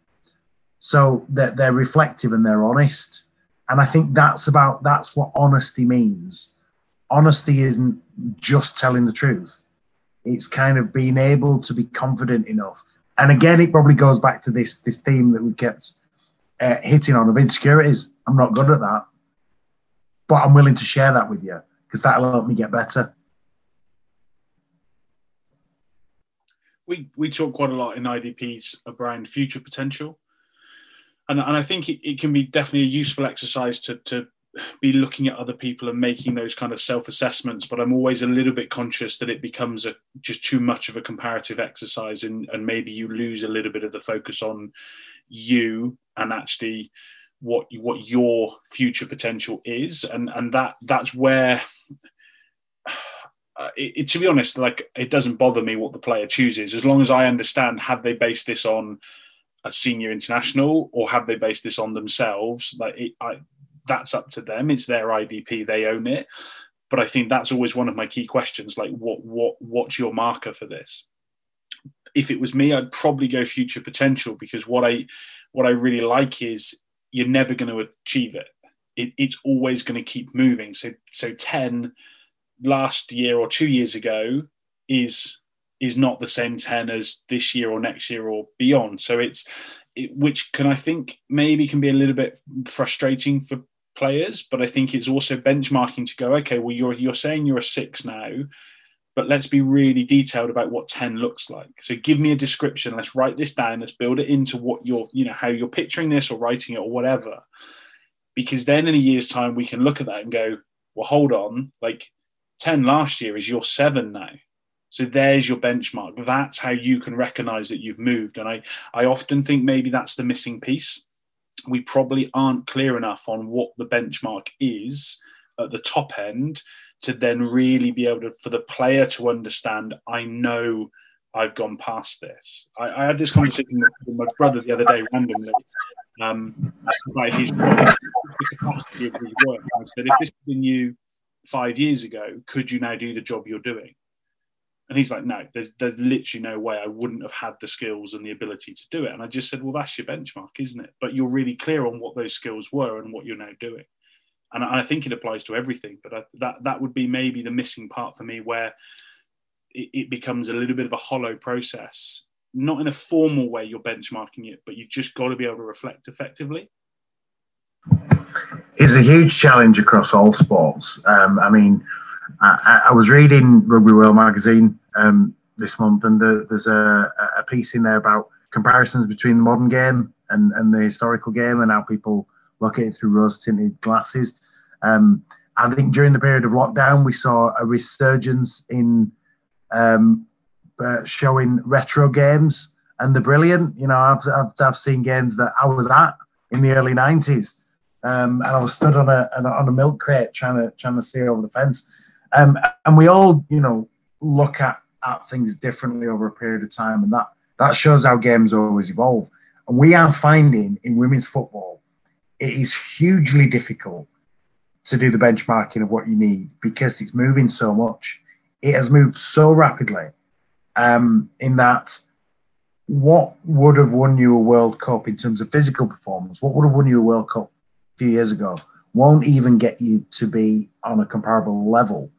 So they're, they're reflective and they're honest. And I think that's about, that's what honesty means. Honesty isn't just telling the truth. It's kind of being able to be confident enough. And again, it probably goes back to this, this theme that we kept uh, hitting on of insecurities. I'm not good at that, but I'm willing to share that with you because that'll help me get better. We we talk quite a lot in IDPs around future potential, and and I think it, it can be definitely a useful exercise to to be looking at other people and making those kind of self assessments. But I'm always a little bit conscious that it becomes a just too much of a comparative exercise, and and maybe you lose a little bit of the focus on you and actually what what your future potential is and and that that's where uh, it, it, to be honest like it doesn't bother me what the player chooses as long as i understand have they based this on a senior international or have they based this on themselves? Like it, I, that's up to them. It's their idp they own it. But i think that's always one of my key questions like what what what's your marker for this? If it was me i'd probably go future potential because what i what I really like is you're never going to achieve it. it it's always going to keep moving. So so ten last year or two years ago is is not the same 10 as this year or next year or beyond. So it's it, which can i think maybe can be a little bit frustrating for players but i think it's also benchmarking to go okay well you're you're saying you're a six now but let's be really detailed about what 10 looks like. So give me a description. Let's write this down. Let's build it into what you're you know how you're picturing this or writing it or whatever. Because then in a year's time we can look at that and go well hold on. Like 10 last year is your 7 now so there's your benchmark. That's how you can recognize that you've moved. And i i often think maybe that's the missing piece. We probably aren't clear enough on what the benchmark is at the top end to then really be able to for the player to understand i know i've gone past this. I, I had this conversation with my brother the other day randomly um, his the capacity of his work. I said if this had been you five years ago could you now do the job you're doing and he's like, no, there's there's literally no way I wouldn't have had the skills and the ability to do it. And I just said, well, that's your benchmark, isn't it? But you're really clear on what those skills were and what you're now doing and I think it applies to everything. But I, that that would be maybe the missing part for me, where it, it, becomes a little bit of a hollow process. Not in a formal way, you're benchmarking it, but you've just got to be able to reflect effectively. It's a huge challenge across all sports. Um, I mean, I, I, was reading Rugby World magazine um, this month, and the, there's a, a piece in there about comparisons between the modern game and, and the historical game and how people look at it through rose tinted glasses. Um, I think during the period of lockdown, we saw a resurgence in um, uh, showing retro games and the brilliant. You know, I've, I've, I've, seen games that I was at in the early 90s. Um, and I was stood on a, on a milk crate trying to trying to see over the fence. Um, and we all, you know, look at, at things differently over a period of time, and that that shows how games always evolve. And we are finding in women's football, it is hugely difficult to do the benchmarking of what you need because it's moving so much. It has moved so rapidly um, in that what would have won you a World Cup in terms of physical performance, what would have won you a World Cup a few years ago, won't even get you to be on a comparable level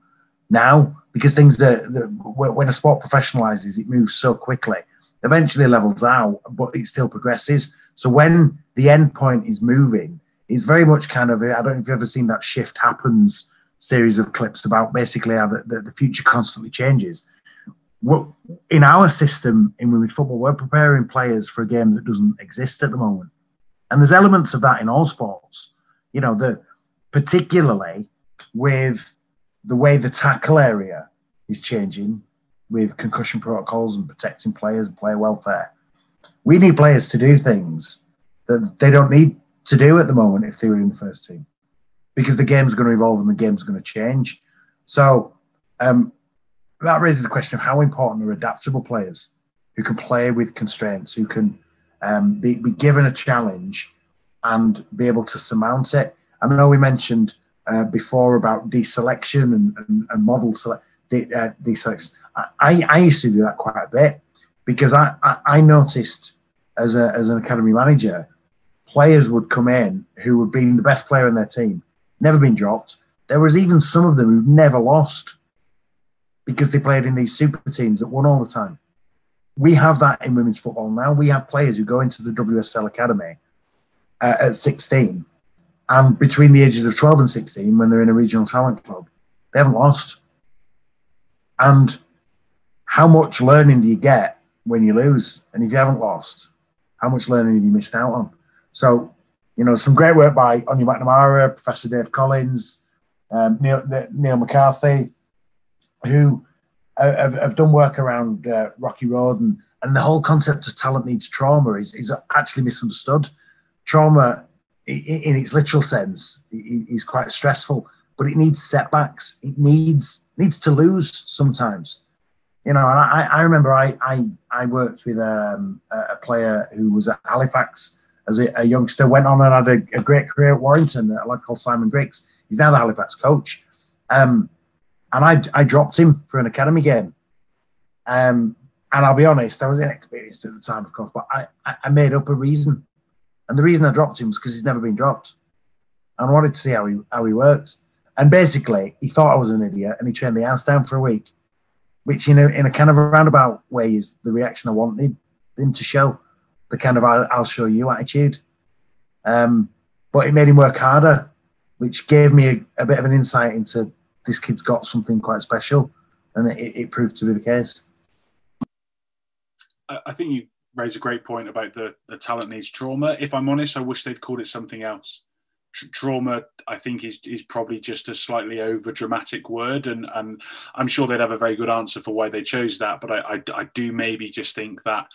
now because things are, when a sport professionalizes, it moves so quickly. Eventually levels out, but it still progresses. So when the end point is moving, it's very much kind of I don't know if you've ever seen that shift happens series of clips about basically how the, the, the future constantly changes. in our system in women's football, we're preparing players for a game that doesn't exist at the moment, and there's elements of that in all sports. You know, the particularly with the way the tackle area is changing with concussion protocols and protecting players and player welfare. We need players to do things that they don't need to do at the moment if they were in the first team, because the game's going to evolve and the game's going to change. So um, that raises the question of how important are adaptable players who can play with constraints, who can um, be, be, given a challenge and be able to surmount it. I know we mentioned uh, before about deselection and, and, and model select, uh, deselection. I, I used to do that quite a bit because I, I, I noticed as, a, as an academy manager players would come in who had been the best player in their team, never been dropped. There was even some of them who never lost because they played in these super teams that won all the time. We have that in women's football now. We have players who go into the WSL Academy uh, at 16 and between the ages of 12 and 16 when they're in a regional talent club, they haven't lost. And how much learning do you get when you lose? And if you haven't lost, how much learning have you missed out on? So, you know, some great work by Áine MacNamara, Professor Dave Collins, um, Neil, Neil, McCarthy, who have, have done work around uh, Rocky Road and, and the whole concept of talent needs trauma is, is actually misunderstood. Trauma, in its literal sense, is quite stressful, but it needs setbacks. It needs needs to lose sometimes. You know, and I, I remember I, I, I worked with um, a player who was at Halifax as a, a, youngster, went on and had a, a, great career at Warrington, a lad called Simon Grix. He's now the Halifax coach. Um, and I, I dropped him for an academy game. Um, and I'll be honest, I was inexperienced at the time, of course, but I, I made up a reason. And the reason I dropped him was because he's never been dropped. And I wanted to see how he, how he worked. And basically, he thought I was an idiot and he turned the house down for a week, which, you know, in a kind of a roundabout way is the reaction I wanted him to show the kind of I'll, show you attitude. Um, but it made him work harder, which gave me a, a, bit of an insight into this kid's got something quite special, and it, it proved to be the case. I think you raise a great point about the, the talent needs trauma. If I'm honest, I wish they'd called it something else. trauma, I think, is is probably just a slightly over dramatic word, and and I'm sure they'd have a very good answer for why they chose that. But I, I, I do maybe just think that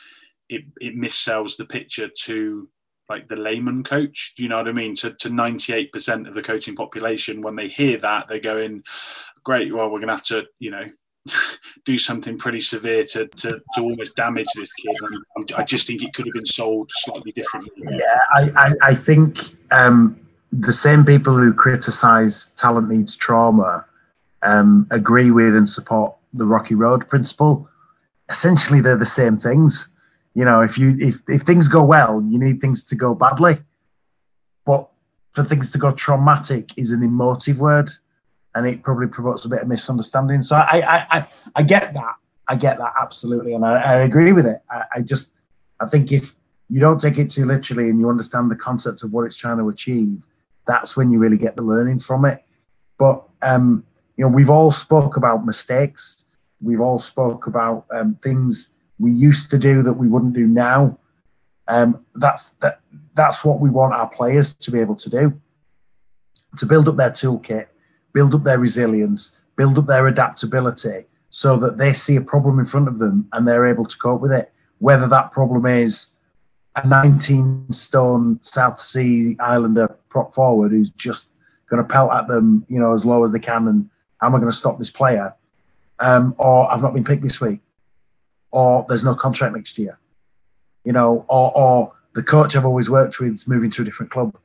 it, it missells the picture to like the layman coach. Do you know what I mean? To to 98% of the coaching population, when they hear that, they're going, great, well, we're going to have to, you know, do something pretty severe to, to, to almost damage this kid. And I just think it could have been sold slightly differently. Yeah, I, I, I think um, the same people who criticize talent needs trauma um, agree with and support the Rocky Road principle. Essentially, they're the same things you know, if you if if things go well, you need things to go badly. But for things to go traumatic is an emotive word, and it probably provokes a bit of misunderstanding. So I I I, I get that. I get that absolutely, and I, I agree with it. I, I just I think if you don't take it too literally and you understand the concept of what it's trying to achieve, that's when you really get the learning from it. But um, you know, we've all spoke about mistakes we've all spoke about um, things we used to do that we wouldn't do now. Um, that's that. That's what we want our players to be able to do. To build up their toolkit, build up their resilience, build up their adaptability, so that they see a problem in front of them and they're able to cope with it. Whether that problem is a 19 stone South Sea Islander prop forward who's just going to pelt at them, you know, as low as they can, and how am I going to stop this player? Um, or I've not been picked this week, or there's no contract next year, you know, or, or the coach I've always worked with is moving to a different club,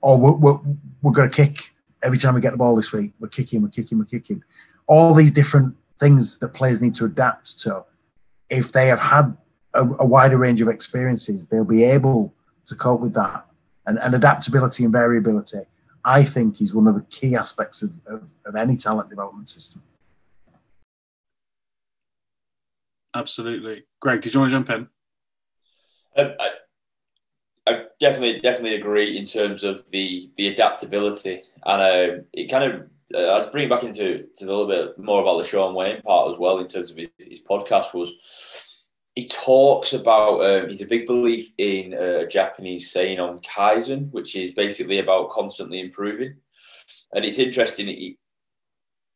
or we're, we're, we're going to kick every time we get the ball this week. We're kicking, we're kicking, we're kicking. All these different things that players need to adapt to. If they have had a, a wider range of experiences, they'll be able to cope with that. And, and adaptability and variability, I think, is one of the key aspects of, of, of any talent development system. Absolutely. Greg, did you want to jump in? Um, I, I, definitely, definitely agree in terms of the the adaptability, and um, it kind of uh, I'd bring it back into to a little bit more about the Shaun Wane part as well in terms of his, his podcast was he talks about um, he's a big belief in a Japanese saying on kaizen, which is basically about constantly improving. And it's interesting. He,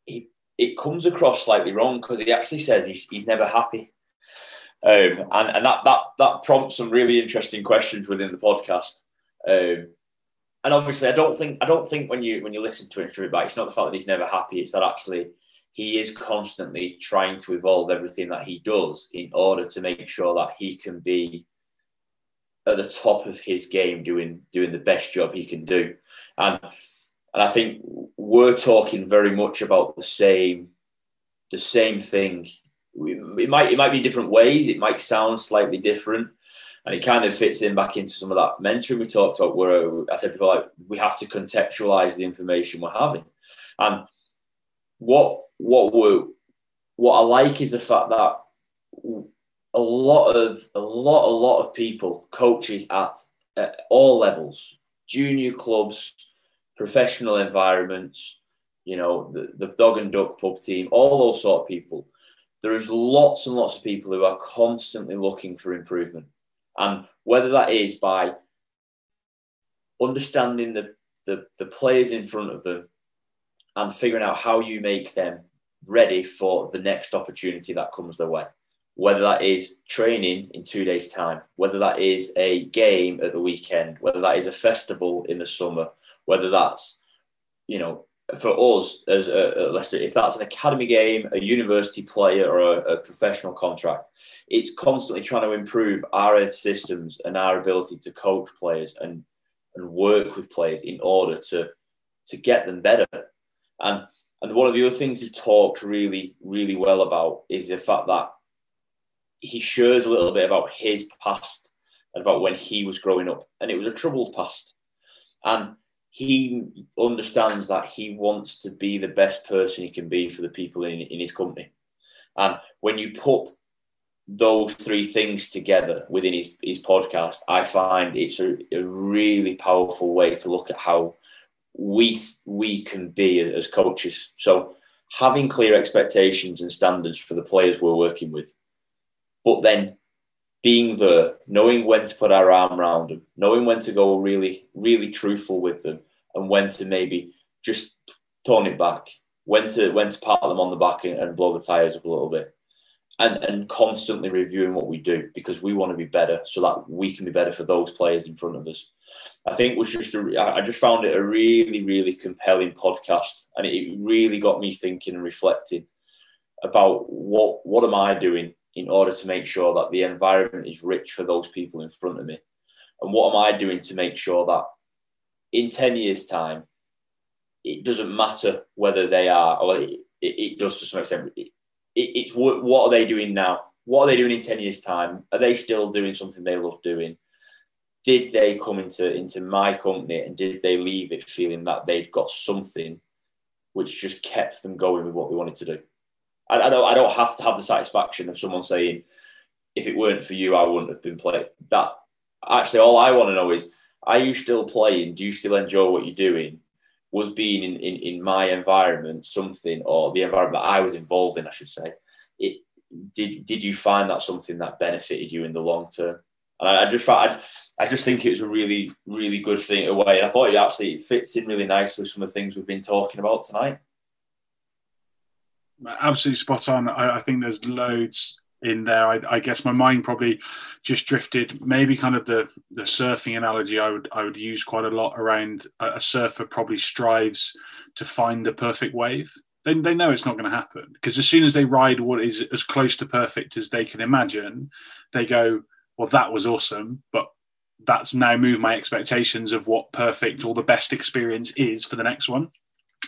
he it comes across slightly wrong because he actually says he's, he's never happy, um, and and that that that prompts some really interesting questions within the podcast. Um, and obviously, I don't think I don't think when you when you listen to it, it's not the fact that he's never happy; it's that actually he is constantly trying to evolve everything that he does in order to make sure that he can be at the top of his game doing doing the best job he can do and and I think we're talking very much about the same the same thing it might it might be different ways it might sound slightly different and it kind of fits in back into some of that mentoring we talked about where I said before like we have to contextualize the information we're having and what what we what I like is the fact that a lot of a lot a lot of people, coaches at, at all levels, junior clubs, professional environments, you know, the, the dog and duck pub team, all those sort of people. There is lots and lots of people who are constantly looking for improvement. And whether that is by understanding the, the, the players in front of them and figuring out how you make them ready for the next opportunity that comes their way. Whether that is training in two days' time, whether that is a game at the weekend, whether that is a festival in the summer, whether that's, you know, for us as a, let's if that's an academy game, a university player, or a, a, professional contract, it's constantly trying to improve our systems and our ability to coach players and and work with players in order to to get them better. And and one of the other things he talked really, really well about is the fact that he shares a little bit about his past and about when he was growing up. And it was a troubled past. And he understands that he wants to be the best person he can be for the people in, in his company. And when you put those three things together within his, his podcast, I find it's a, a really powerful way to look at how we we can be as coaches. So having clear expectations and standards for the players we're working with, but then being there, knowing when to put our arm around them, knowing when to go really, really truthful with them, and when to maybe just tone it back, when to when to pat them on the back and, and blow the tires up a little bit, and and constantly reviewing what we do because we want to be better so that we can be better for those players in front of us. I think was just a, I just found it a really really compelling podcast, and it really got me thinking and reflecting about what what am I doing in order to make sure that the environment is rich for those people in front of me, and what am I doing to make sure that in ten years' time, it doesn't matter whether they are or it, it does to some extent. It, it's what, are they doing now? What are they doing in ten years' time? Are they still doing something they love doing? did they come into into my company and did they leave it feeling that they'd got something which just kept them going with what they wanted to do? I, I don't I don't have to have the satisfaction of someone saying, if it weren't for you, I wouldn't have been playing. That actually all I want to know is, are you still playing? Do you still enjoy what you're doing? was being in, in, in my environment something, or the environment I was involved in, I should say, it did did you find that something that benefited you in the long term? And I, I just I, I just think it was a really really good thing away, and I thought it actually fits in really nicely with some of the things we've been talking about tonight. Absolutely spot on. I, I think there's loads in there. I, I, guess my mind probably just drifted. Maybe kind of the the surfing analogy I would I would use quite a lot around a, a surfer probably strives to find the perfect wave. They, they know it's not going to happen because as soon as they ride what is as close to perfect as they can imagine, they go, well, that was awesome, but that's now moved my expectations of what perfect or the best experience is for the next one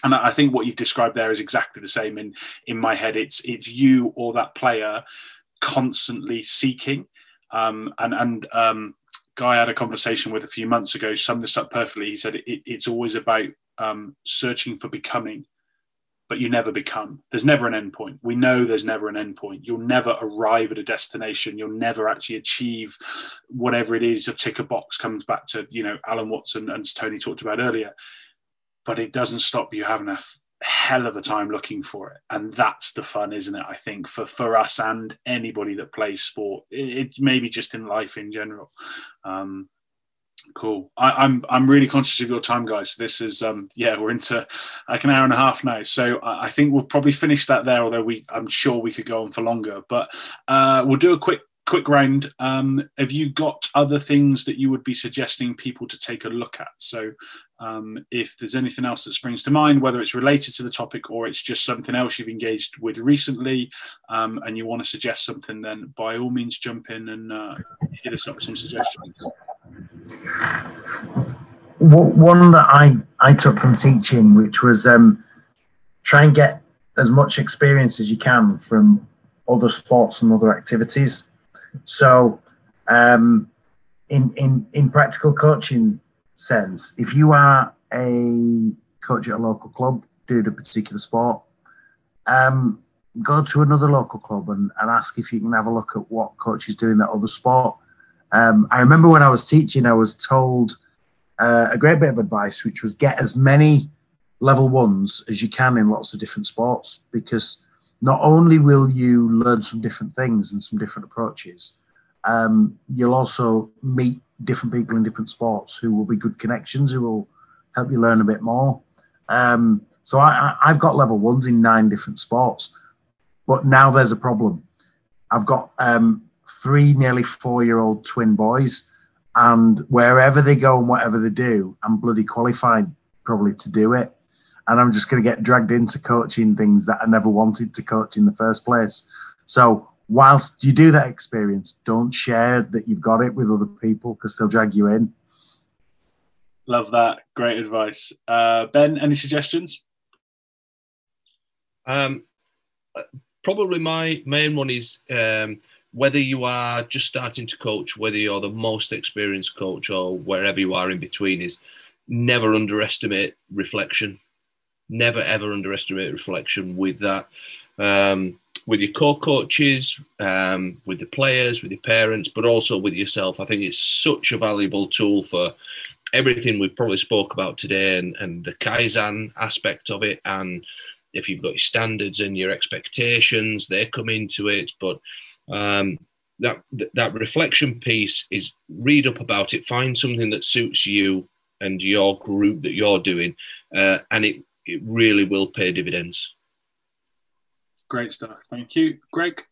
and I think what you've described there is exactly the same in in my head. It's it's you or that player constantly seeking. Um, and and um, guy I had a conversation with a few months ago summed this up perfectly. He said it, it's always about um, searching for becoming, but you never become. There's never an end point. We know there's never an end point. You'll never arrive at a destination. You'll never actually achieve whatever it is. Your ticker box comes back to you know Alan Watson and Tony talked about earlier, but it doesn't stop you having a hell of a time looking for it. And that's the fun isn't it? I think for for us and anybody that plays sport it, it maybe just in life in general. Um cool. I, am I'm, I'm really conscious of your time guys. This is um yeah we're into like an hour and a half now. So I, I think we'll probably finish that there although we i'm sure we could go on for longer. But uh we'll do a quick quick round. Um, have you got other things that you would be suggesting people to take a look at? So, um, if there's anything else that springs to mind, whether it's related to the topic or it's just something else you've engaged with recently, um, and you want to suggest something, then by all means jump in and uh, hit us up with some suggestions. One that I, I took from teaching, which was um, try and get as much experience as you can from other sports and other activities. So, um, in in in practical coaching sense, if you are a coach at a local club doing a particular sport, um, go to another local club and, and ask if you can have a look at what coaches do in that other sport. Um, I remember when I was teaching, I was told uh, a great bit of advice, which was get as many level ones as you can in lots of different sports because not only will you learn some different things and some different approaches, um, you'll also meet different people in different sports who will be good connections who will help you learn a bit more. Um, so I, have got level ones in nine different sports, but now there's a problem. I've got um, three nearly four year old twin boys, and wherever they go and whatever they do, I'm bloody qualified probably to do it and I'm just going to get dragged into coaching things that I never wanted to coach in the first place. So whilst you do that experience, don't share that you've got it with other people because they'll drag you in. Love that. Great advice. Uh, ben, any suggestions? Um, probably my main one is um, whether you are just starting to coach, whether you're the most experienced coach or wherever you are in between, is never underestimate reflection never ever underestimate reflection with that. Um, with your co-coaches, um, with the players, with your parents, but also with yourself. I think it's such a valuable tool for everything we've probably spoke about today and, and the Kaizen aspect of it. And if you've got your standards and your expectations, they come into it. But um, that that reflection piece is read up about it, find something that suits you and your group that you're doing, uh, and it it really will pay dividends. Great stuff. Thank you. Greg?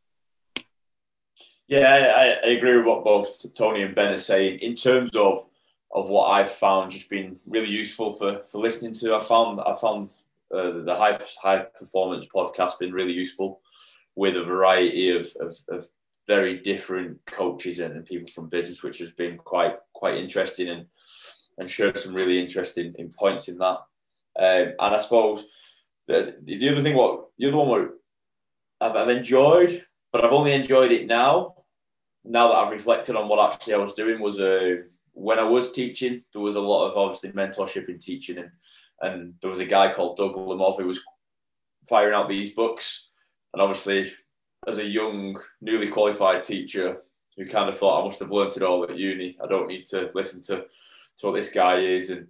Yeah, I, I, agree with what both Tony and Ben are saying. In terms of of what I've found just been really useful for, for listening to, I found I found uh, the high high performance podcast been really useful with a variety of, of, of very different coaches and, and, people from business, which has been quite quite interesting and and showed some really interesting in points in that. Um, and I suppose the, the other thing, what the other one, what I've, I've enjoyed, but I've only enjoyed it now. Now that I've reflected on what actually I was doing, was uh, when I was teaching, there was a lot of obviously mentorship in teaching, and and there was a guy called Doug Lemov who was firing out these books, and obviously as a young, newly qualified teacher who kind of thought I must have learnt it all at uni. I don't need to listen to, to what this guy is. And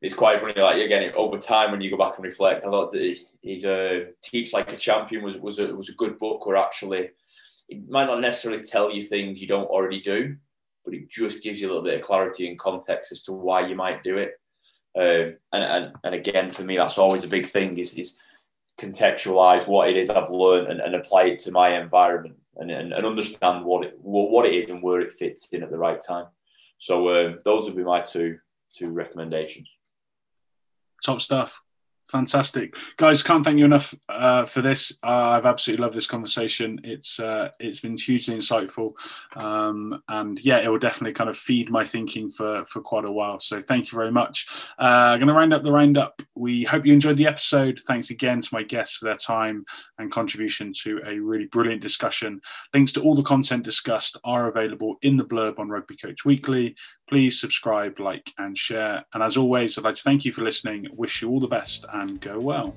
it's quite funny. Like again, over time when you go back and reflect, I thought that he's a teach like a champion was was a was a good book. Where actually, it might not necessarily tell you things you don't already do, but it just gives you a little bit of clarity and context as to why you might do it. Um, and, and and again, for me, that's always a big thing is is contextualize what it is I've learned and, and apply it to my environment and, and, and understand what it what it is and where it fits in at the right time. So um, those would be my two two recommendations. Top stuff. Fantastic, guys! Can't thank you enough uh, for this. Uh, I've absolutely loved this conversation. It's uh, it's been hugely insightful, um, and yeah, it will definitely kind of feed my thinking for for quite a while. So thank you very much. Uh, I'm going to round up the roundup. We hope you enjoyed the episode. Thanks again to my guests for their time and contribution to a really brilliant discussion. Links to all the content discussed are available in the blurb on Rugby Coach Weekly. Please subscribe, like, and share. And as always, I'd like to thank you for listening. Wish you all the best and go well.